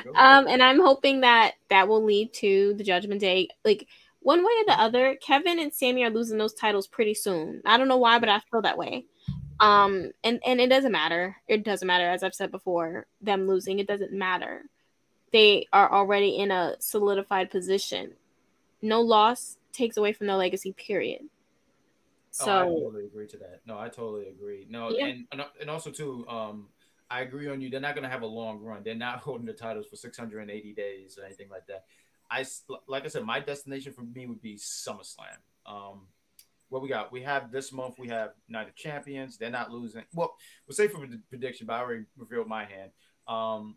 good Um, and I'm hoping that that will lead to the Judgment Day. Like one way or the other, Kevin and Sami are losing those titles pretty soon. I don't know why, but I feel that way. Um, and and it doesn't matter. It doesn't matter, as I've said before. Them losing, it doesn't matter. They are already in a solidified position. No loss takes away from their legacy. Period. Oh, I totally agree to that. No, I totally agree. No, Yeah. and and and also too, um, I agree on you. They're not going to have a long run. They're not holding the titles for 680 days or anything like that. I like I said, my destination for me would be SummerSlam. Um, what we got? We have this month. We have Night of Champions. They're not losing. Well, we'll say for the prediction, but I already revealed my hand. Um,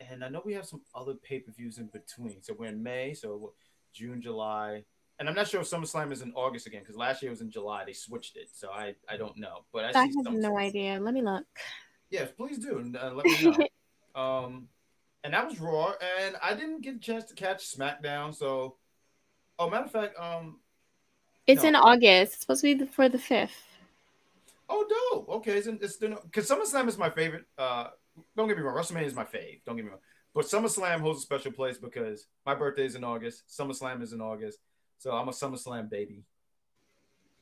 and I know we have some other pay per views in between. So we're in May. So June, July, and I'm not sure if SummerSlam is in August again because last year it was in July. They switched it, so I I don't know. But I, I have no idea. Let me look. Yes, please do. and, Uh, let me know. um, and that was Raw, and I didn't get a chance to catch SmackDown. So, oh, matter of fact, um, It's No. in August. It's supposed to be the, for the fifth. oh, dope. Okay, it's, it's because SummerSlam is my favorite. Uh, don't get me wrong, WrestleMania is my fave. Don't get me wrong, but SummerSlam holds a special place because my birthday is in August. SummerSlam is in August, so I'm a SummerSlam baby.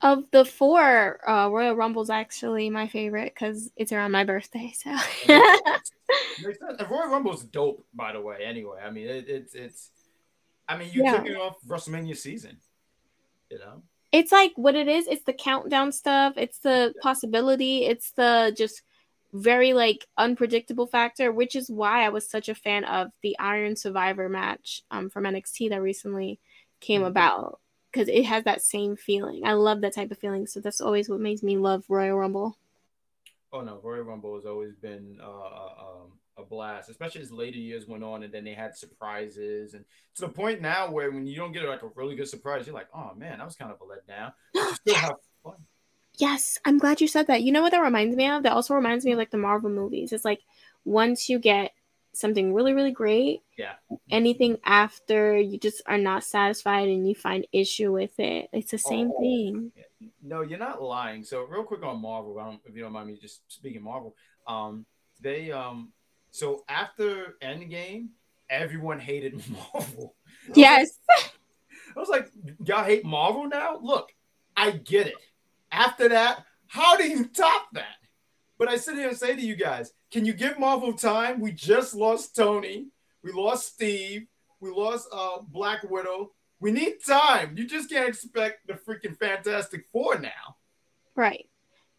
Of the four, uh, Royal Rumble's actually my favorite because it's around my birthday. So Makes sense. And Royal Rumble's dope, by the way. Anyway, I mean, it, it's it's. I mean, you're Yeah. kicking off WrestleMania season. You know. it's like what it is. It's the countdown stuff. It's the possibility. It's the just very like unpredictable factor, which is why I was such a fan of the Iron Survivor match um, from NXT that recently came Mhm. about because it has that same feeling. I love that type of feeling. So that's always what makes me love Royal Rumble. Oh no, Royal Rumble has always been uh, uh, um, a blast, especially as later years went on, and then they had surprises, and to the point now where when you don't get like a really good surprise, you're like, oh man, that was kind of a letdown. But you still have fun. Yes, I'm glad you said that. You know what that reminds me of? That also reminds me of like the Marvel movies. It's like once you get something really, really great, Yeah. anything after you just are not satisfied and you find issue with it. It's the same Oh. thing. No, you're not lying. So real quick on Marvel, I don't, if you don't mind me just speaking Marvel, um, they um, so after Endgame, everyone hated Marvel. I was like- Yes. I was like, y'all hate Marvel now? Look, I get it. After that, how do you top that? But I sit here and say to you guys, can you give Marvel time? We just lost Tony. We lost Steve. We lost uh, Black Widow. We need time. You just can't expect the freaking Fantastic Four now. Right.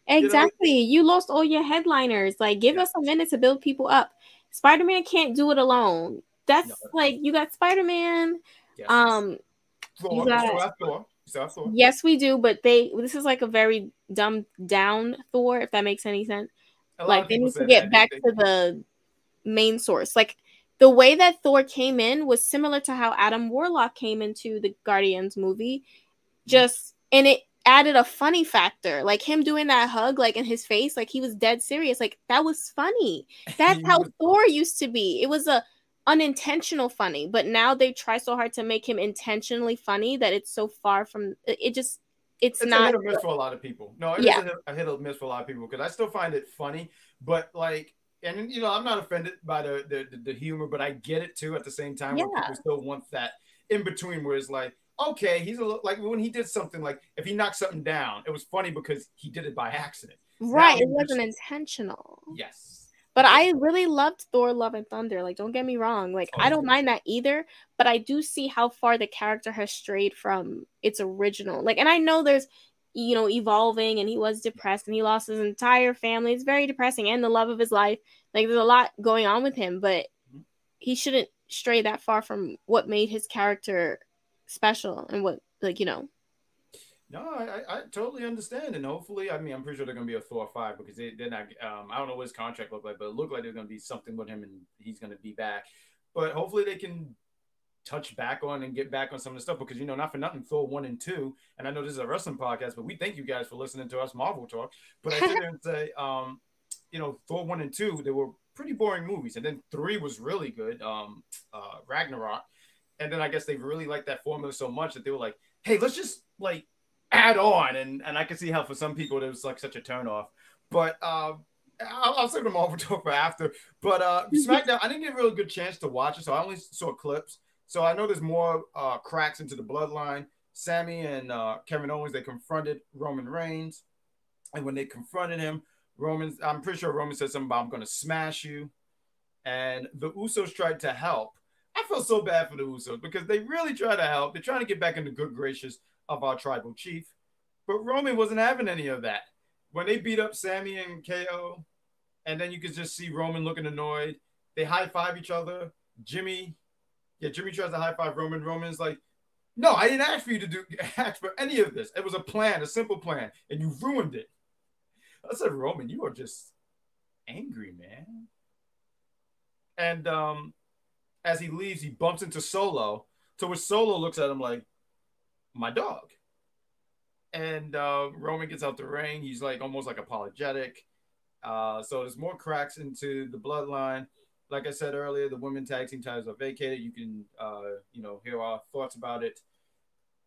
Exactly. You, know? you lost all your headliners. Like, give yeah. us a minute to build people up. Spider Man can't do it alone. That's no. like you got Spider Man. Yes. Um, Thor. You got, Thor. Thor. Yes, we do, but they this is like a very dumbed down Thor, if that makes any sense. Like they need to get back to the main source. Like the way that Thor came in was similar to how Adam Warlock came into the Guardians movie. Just and it added a funny factor. Like him doing that hug, like in his face, like he was dead serious. Like that was funny. That's how Thor used to be. It was a unintentional funny, but now they try so hard to make him intentionally funny that it's so far from it just it's, it's not a hit or miss for a lot of people. No, it yeah. a hit or miss for a lot of people because I still find it funny, but like and you know, I'm not offended by the, the the, humor, but I get it too at the same time. Yeah. Where people still want that in between, where it's like, okay, he's a little like when he did something like if he knocked something down, it was funny because he did it by accident. Right, it wasn't just, intentional. Yes. But I really loved Thor Love and Thunder. Like, don't get me wrong. Like, I don't mind that either. But I do see how far the character has strayed from its original. Like, and I know there's you know, evolving and he was depressed and he lost his entire family. It's very depressing and the love of his life. Like there's a lot going on with him, but mm-hmm. he shouldn't stray that far from what made his character special and what like, you know. No, I, I totally understand, and hopefully, I mean, I'm pretty sure they're gonna be a Thor five because they, they're not. Um, I don't know what his contract looked like, but it looked like there's gonna be something with him, and he's gonna be back. But hopefully, they can touch back on and get back on some of the stuff because you know not for nothing Thor one and two and I know this is a wrestling podcast but we thank you guys for listening to us Marvel talk but I and say um you know Thor one and two they were pretty boring movies and then three was really good um uh Ragnarok and then I guess they really liked that formula so much that they were like hey let's just like add on and and I can see how for some people it was like such a turn off but um I'll, I'll save the Marvel talk for after. But uh, SmackDown, I didn't get a real good chance to watch it, so I only saw clips. So I know there's more uh, cracks into the bloodline. Sami and uh, Kevin Owens they confronted Roman Reigns, and when they confronted him, Roman I'm pretty sure Roman said something about I'm going to smash you, and the Usos tried to help. I feel so bad for the Usos because they really try to help. They're trying to get back into good gracious of our tribal chief, but Roman wasn't having any of that. When they beat up Sami and KO, and then you could just see Roman looking annoyed. They high five each other. Jimmy yeah, Jimmy tries to high five Roman. Roman's like, no, I didn't ask for you to do ask for any of this. It was a plan, a simple plan, and you ruined it. I said, Roman, you are just angry, man. And um, as he leaves, he bumps into Solo. To which Solo looks at him like, my dog. And uh, Roman gets out the ring. He's like almost like apologetic. Uh, so there's more cracks into the bloodline like I said earlier, the women tag team titles are vacated. You can, uh, you know, hear our thoughts about it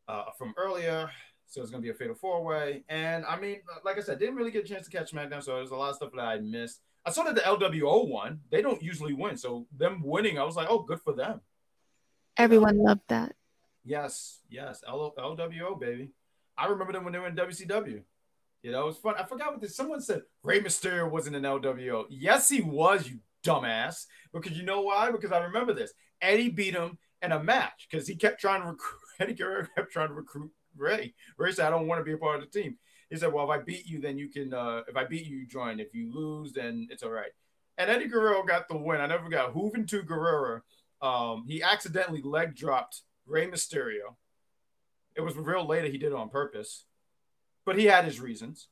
uh, from earlier. So it's gonna be a fatal four way. And I mean, like I said, didn't really get a chance to catch SmackDown, so there's a lot of stuff that I missed. I saw that the LWO won. They don't usually win, so them winning, I was like, oh, good for them. Everyone loved that. Yes, yes, L- LWO baby. I remember them when they were in WCW. You know, it was fun. I forgot what this. Someone said Rey Mysterio wasn't an LWO. Yes, he was. You dumbass. Because you know why? Because I remember this. Eddie beat him in a match because he kept trying to recruit. Eddie Guerrero kept trying to recruit Rey. Rey said, "I don't want to be a part of the team." He said, "Well, if I beat you, then you can. Uh, if I beat you, you join. If you lose, then it's all right." And Eddie Guerrero got the win. I never got Hooven to Guerrero. Um, he accidentally leg dropped Rey Mysterio. It was revealed later he did it on purpose, but he had his reasons.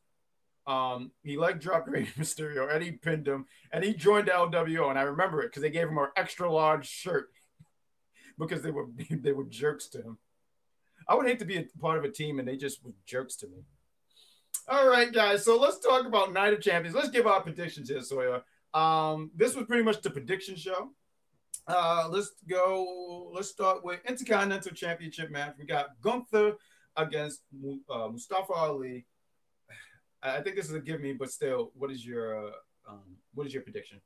Um, he leg dropped Rey Mysterio, and he pinned him, and he joined LWO. And I remember it because they gave him an extra large shirt because they were they were jerks to him. I would hate to be a part of a team and they just were jerks to me. All right, guys. So let's talk about Night of Champions. Let's give our predictions here, Sawyer. Um, this was pretty much the prediction show. Uh, let's go. Let's start with Intercontinental Championship match. We got Gunther against uh, Mustafa Ali I think this is a give me, but still, what is your uh, um, what is your prediction?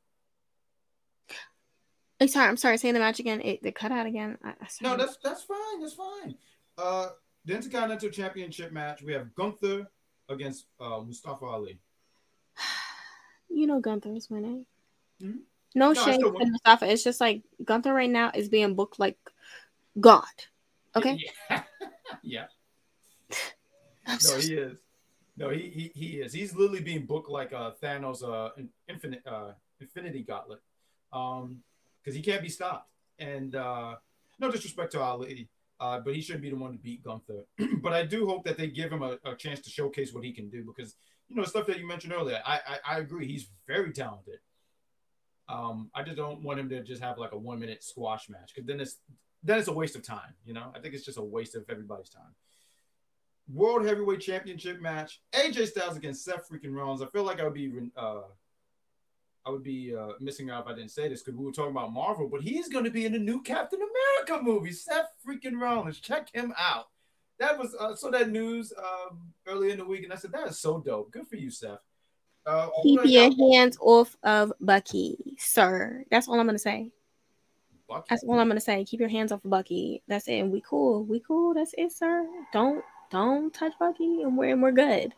I'm sorry, I'm sorry. Saying the match again. It, they cut out again. I, no, that's that's fine. That's fine. Uh, the Intercontinental Championship match. We have Gunther against uh, Mustafa Ali. you know Gunther's winning. Mhm. No No, still to. Mustafa. It's just like Gunther right now is being booked like God. Okay. Yeah. yeah. No, so he is. No, he, he he is. He's literally being booked like uh Thanos uh infinite uh Infinity Gauntlet. Um because he can't be stopped. And uh no disrespect to Ali, uh, but he shouldn't be the one to beat Gunther. but I do hope that they give him a, a chance to showcase what he can do because you know stuff that you mentioned earlier. I I, I agree. He's very talented. Um, I just don't want him to just have like a one minute squash match because then it's then it's a waste of time. You know, I think it's just a waste of everybody's time. World Heavyweight Championship match: AJ Styles against Seth freaking Rollins. I feel like I would be uh, I would be uh, missing out if I didn't say this because we were talking about Marvel, but he's going to be in the new Captain America movie. Seth freaking Rollins, check him out. That was uh, so that news um, in the week, and I said that is so dope. Good for you, Seth. Uh, keep your hands off of Bucky, sir. That's all I'm gonna say. Bucky. That's all I'm gonna say. Keep your hands off of Bucky. That's it. And we cool. We cool. That's it, sir. Don't don't touch Bucky, and we're and we're good.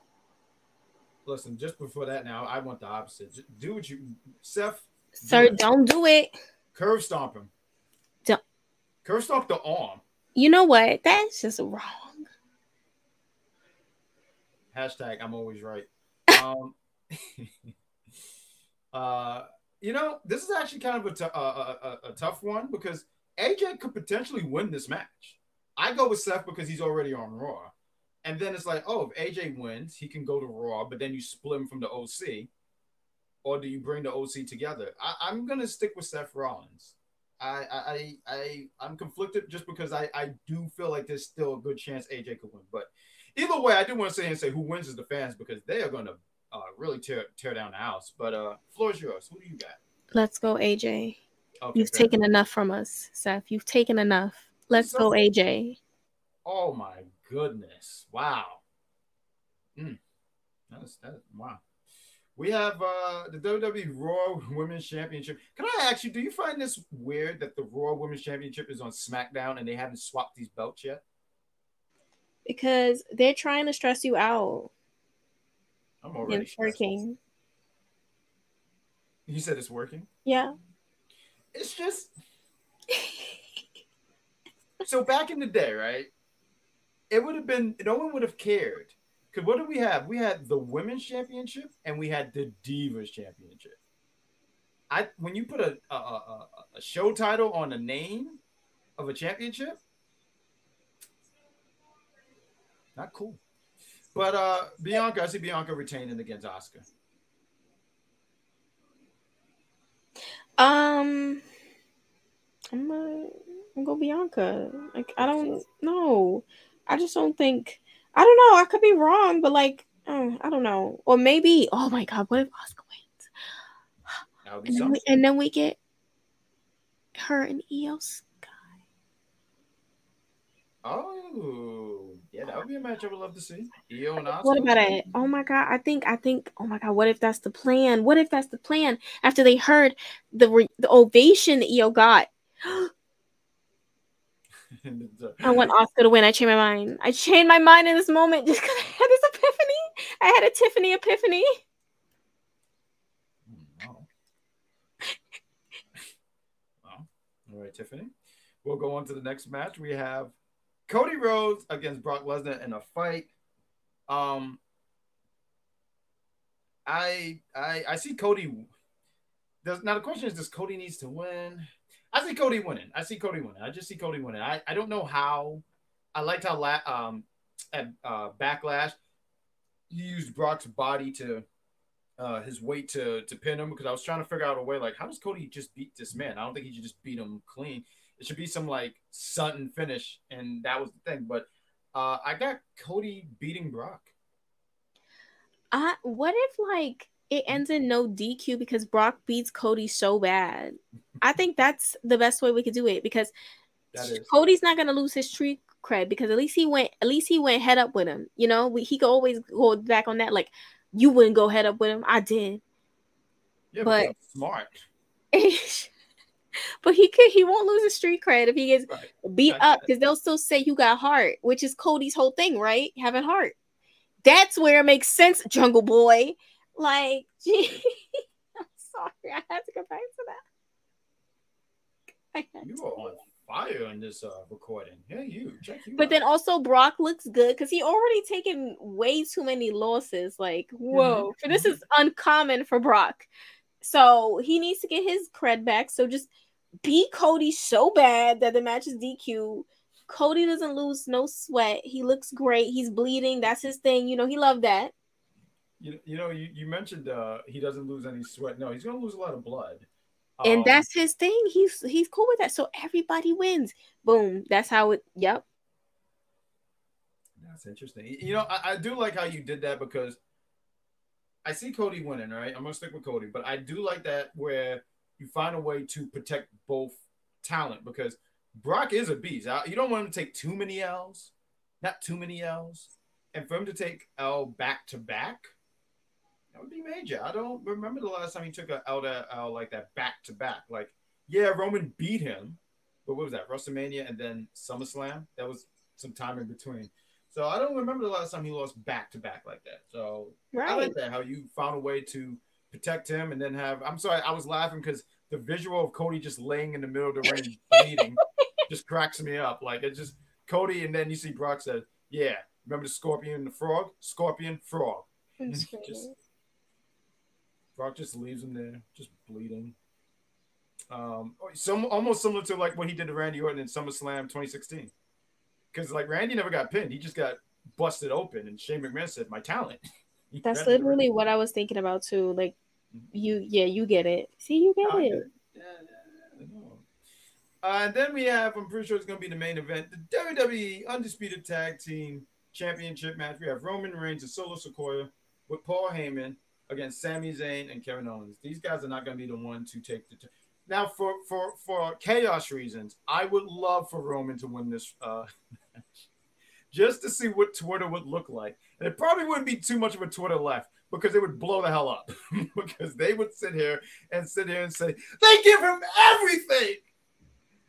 Listen, just before that, now I want the opposite. Just do what you, Seth. Sir, it. don't do it. Curb stomp him. Don't- Curb stomp the arm. You know what? That's just wrong. Hashtag I'm always right. Um, uh, you know, this is actually kind of a, tou- a, a, a tough one because AJ could potentially win this match. I go with Seth because he's already on Raw. And then it's like, oh, if AJ wins, he can go to Raw, but then you split him from the OC. Or do you bring the OC together? I, I'm gonna stick with Seth Rollins. I I, I I'm conflicted just because I, I do feel like there's still a good chance AJ could win. But either way, I do want to say and say who wins is the fans because they are gonna uh, really tear tear down the house. But uh floor is yours. Who do you got? Let's go, AJ. Okay, You've taken enough from us, Seth. You've taken enough. Let's go, AJ. Oh my goodness! Wow. Mm. That's that. Wow. We have uh the WWE Raw Women's Championship. Can I ask you, do you find this weird that the Raw Women's Championship is on SmackDown and they haven't swapped these belts yet? Because they're trying to stress you out. I'm already. It's working. You said it's working. Yeah. It's just so back in the day, right? It would have been no one would have cared. Because what did we have? We had the women's championship and we had the divas championship. I when you put a a, a, a show title on the name of a championship, not cool. But uh Bianca, I see Bianca retaining against Asuka. Um, I'm gonna, I'm gonna go Bianca. Like I don't know. I just don't think. I don't know. I could be wrong, but like uh, I don't know. Or maybe. Oh my God! What if Asuka wins? That would be And then, we, and then we get her and Iyo Sky. Oh, yeah, that would be a match I would love to see. Iyo and Asuka. What about it? Oh my god! I think I think. Oh my god! What if that's the plan? What if that's the plan? After they heard the re- the ovation that Iyo got, I want Asuka to win. I changed my mind. I changed my mind in this moment just because I had this epiphany. I had a Tiffany epiphany. Hmm, oh, well, all right, Tiffany. We'll go on to the next match. We have Cody Rhodes against Brock Lesnar in a fight. Um, I I I see Cody. Does now the question is, does Cody needs to win? I see Cody winning. I see Cody winning. I just see Cody winning. I, I don't know how. I liked how la- um at uh, Backlash he used Brock's body to uh, his weight to to pin him because I was trying to figure out a way like how does Cody just beat this man? I don't think he should just beat him clean. It should be some like sudden finish, and that was the thing. But uh, I got Cody beating Brock. I what if like it ends in no DQ because Brock beats Cody so bad? I think that's the best way we could do it because Cody's not gonna lose his street cred because at least he went at least he went head up with him. You know, we, he could always go back on that. Like you wouldn't go head up with him. I did. yeah, but- but smart. but he could he won't lose his street cred if he gets Right. beat up because they'll still say you got heart, which is Cody's whole thing, right? Having heart. That's where it makes sense, Jungle Boy. Like, gee, I'm sorry. I had to go back to that. You are on fire in this uh, recording. Hey, you check you. But out. then also Brock looks good because he already taken way too many losses. Like, whoa, for this is uncommon for Brock. So he needs to get his cred back. So just beat Cody so bad that the match is DQ. Cody doesn't lose no sweat. He looks great. He's bleeding. That's his thing. You know, he loved that. you, you know you, you mentioned uh, he doesn't lose any sweat. No, he's gonna lose a lot of blood. And Um, that's his thing. He's he's cool with that. So everybody wins. Boom. That's how it yep. That's interesting. You know, I, I do like how you did that because I see Cody winning, right? I'm gonna stick with Cody, but I do like that where you find a way to protect both talent because Brock is a beast. You don't want him to take too many L's, not too many L's, and for him to take L back to back, that would be major. I don't remember the last time he took a L to L like that back to back. Like, yeah, Roman beat him, but what was that? WrestleMania and then SummerSlam. That was some time in between. So I don't remember the last time he lost back to back like that. So I like that how you found a way to protect him and then have. I'm sorry, I was laughing because the visual of Cody just laying in the middle of the ring bleeding just cracks me up. Like it just Cody, and then you see Brock said, "Yeah, remember the scorpion and the frog? Scorpion, frog." Just- Brock just leaves him there, just bleeding. Um, some almost similar to like what he did to Randy Orton in SummerSlam 2016. Because like Randy never got pinned, he just got busted open, and Shane McMahon said, "My talent." That's grabbed the ring. literally what I was thinking about too. Like you yeah, you get it. See, you get I get it. it. Yeah, yeah, I. Uh, and then we have, I'm pretty sure it's going to be the main event, the WWE Undisputed Tag Team Championship match. We have Roman Reigns and Solo Sikoa with Paul Heyman against Sami Zayn and Kevin Owens. These guys are not going to be the one to take the. T- now, for for for chaos reasons, I would love for Roman to win this uh, just to see what Twitter would look like. And it probably wouldn't be too much of a Twitter left because it would blow the hell up because they would sit here and sit here and say they give him everything,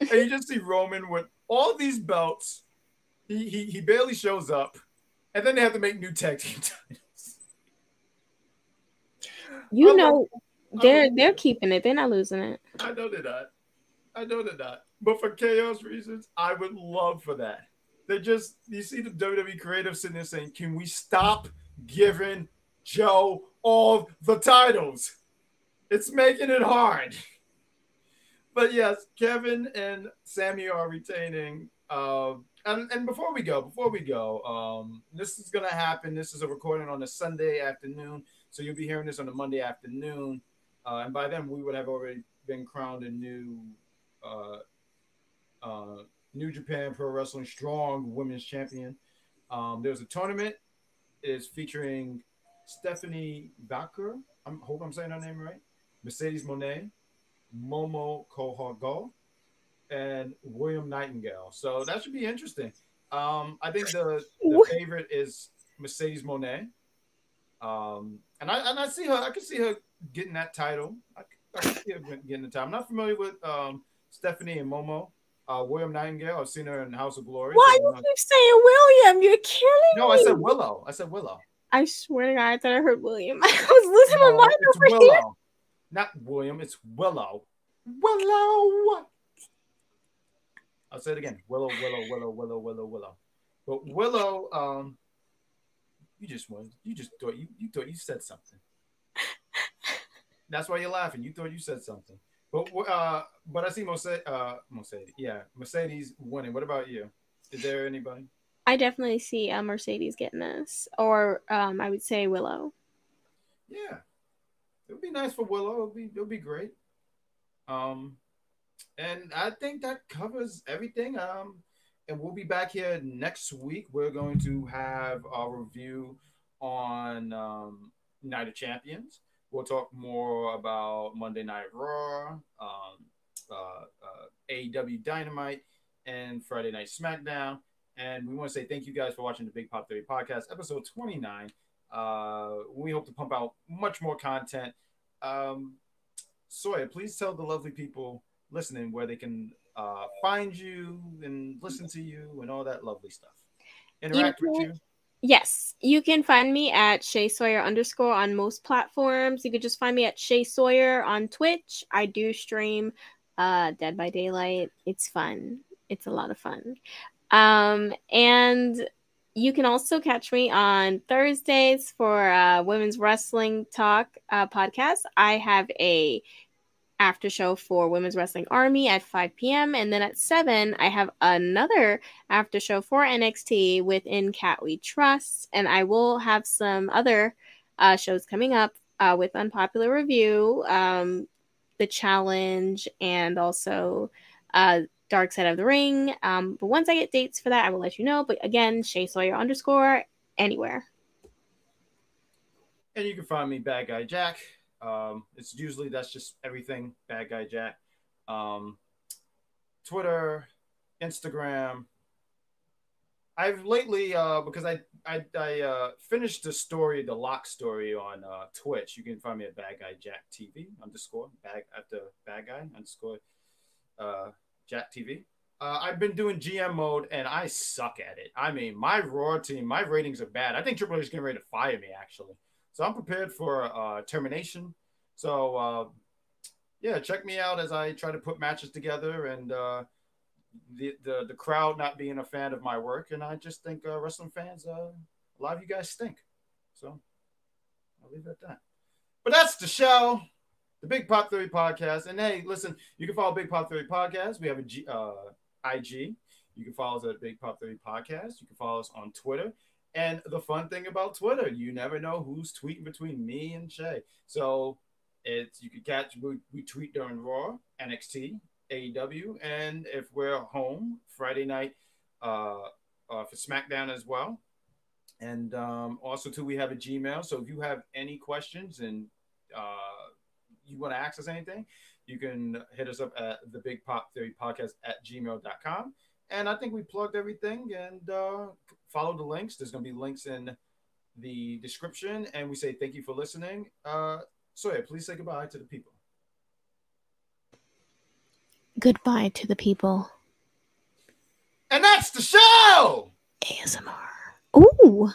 and you just see Roman with all these belts. He he, he barely shows up, and then they have to make new tag team titles. You I'm know I'm they're they're keeping it. They're not losing it. I know they're not. I know they're not. But for chaos reasons, I would love for that. They just you see the WWE creative sitting there saying, "Can we stop giving Joe all the titles? It's making it hard." But yes, Kevin and Sami are retaining. Um, and, and before we go, before we go, um, this is gonna happen. This is a recording on a Sunday afternoon, so you'll be hearing this on a Monday afternoon. Uh, and by then, we would have already been crowned a new uh, uh, New Japan Pro Wrestling Strong Women's Champion. Um, there's a tournament. It's featuring Stephanie Baker. I hope I'm saying her name right. Mercedes Moné, Momo Kohgo, and William Nightingale. So that should be interesting. Um, I think the, the favorite is Mercedes Moné. Um, and I and I see her. I can see her getting that title. I, I can see her getting the title. I'm not familiar with um, Stephanie and Momo. Uh, William Nightingale. I've seen her in House of Glory. Why so you keep saying William? You're killing no, me. No, I said Willow. I said Willow. I swear to God, I thought I heard William. I was losing my mind over here. Willow. Not William. It's Willow. Willow. I'll say it again. Willow, Willow, Willow, Willow, Willow, Willow. But Willow, um, you just won. You just thought you you thought you said something. That's why you're laughing. You thought you said something. But uh, but I see Mercedes. Uh, Mercedes. Yeah, Mercedes winning. What about you? Is there anybody? I definitely see uh, Mercedes getting this, or um, I would say Willow. Yeah, it would be nice for Willow. It would be it would be great. Um, and I think that covers everything. Um, and we'll be back here next week. We're going to have a review on um, Night of Champions. We'll talk more about Monday Night Raw, um, uh, uh, AEW Dynamite, and Friday Night SmackDown. And we want to say thank you guys for watching the Big Pop Theory podcast, episode 29. Uh, we hope to pump out much more content. Um, Sawyer, please tell the lovely people listening where they can uh, find you and listen to you and all that lovely stuff. Interact with can- you. Yes, you can find me at Shay Sawyer underscore on most platforms. You could just find me at Shay Sawyer on Twitch. I do stream uh, Dead by Daylight. It's fun. It's a lot of fun. Um, and you can also catch me on Thursdays for uh, Women's Wrestling Talk uh, podcast. I have a after show for Women's Wrestling Army at 5 p.m. And then at 7, I have another after show for NXT within Cat We Trust. And I will have some other uh, shows coming up uh, with Unpopular Review, um, The Challenge, and also uh, Dark Side of the Ring. Um, but once I get dates for that, I will let you know. But again, Shay Sawyer underscore anywhere. And you can find me, Bad Guy Jack. Um, it's usually that's just everything bad guy Jack. Um, Twitter, Instagram. I've lately uh, because I I, I uh, finished the story, the lock story on uh, Twitch. You can find me at Bad Guy Jack TV underscore bag at the Bad Guy underscore uh, Jack TV. Uh, I've been doing GM mode and I suck at it. I mean, my Raw team, my ratings are bad. I think Triple H is getting ready to fire me actually. So I'm prepared for uh, termination. So uh, yeah, check me out as I try to put matches together and uh, the, the the crowd not being a fan of my work, and I just think uh, wrestling fans, uh, a lot of you guys stink. So I'll leave it at that. But that's the show, the Big Pop Theory podcast. And hey, listen, you can follow Big Pop Theory podcast. We have a G, uh, IG. You can follow us at Big Pop Theory podcast. You can follow us on Twitter and the fun thing about Twitter, you never know who's tweeting between me and Shay. So it's you can catch we, we tweet during Raw, NXT, AEW, and if we're home Friday night uh, uh, for SmackDown as well. And um, also too, we have a Gmail. So if you have any questions and uh, you want to access anything, you can hit us up at the Big Pop Theory Podcast at gmail.com. And I think we plugged everything and uh, follow the links. There's going to be links in the description. And we say thank you for listening. Uh, so, yeah, please say goodbye to the people. Goodbye to the people. And that's the show! ASMR. Ooh.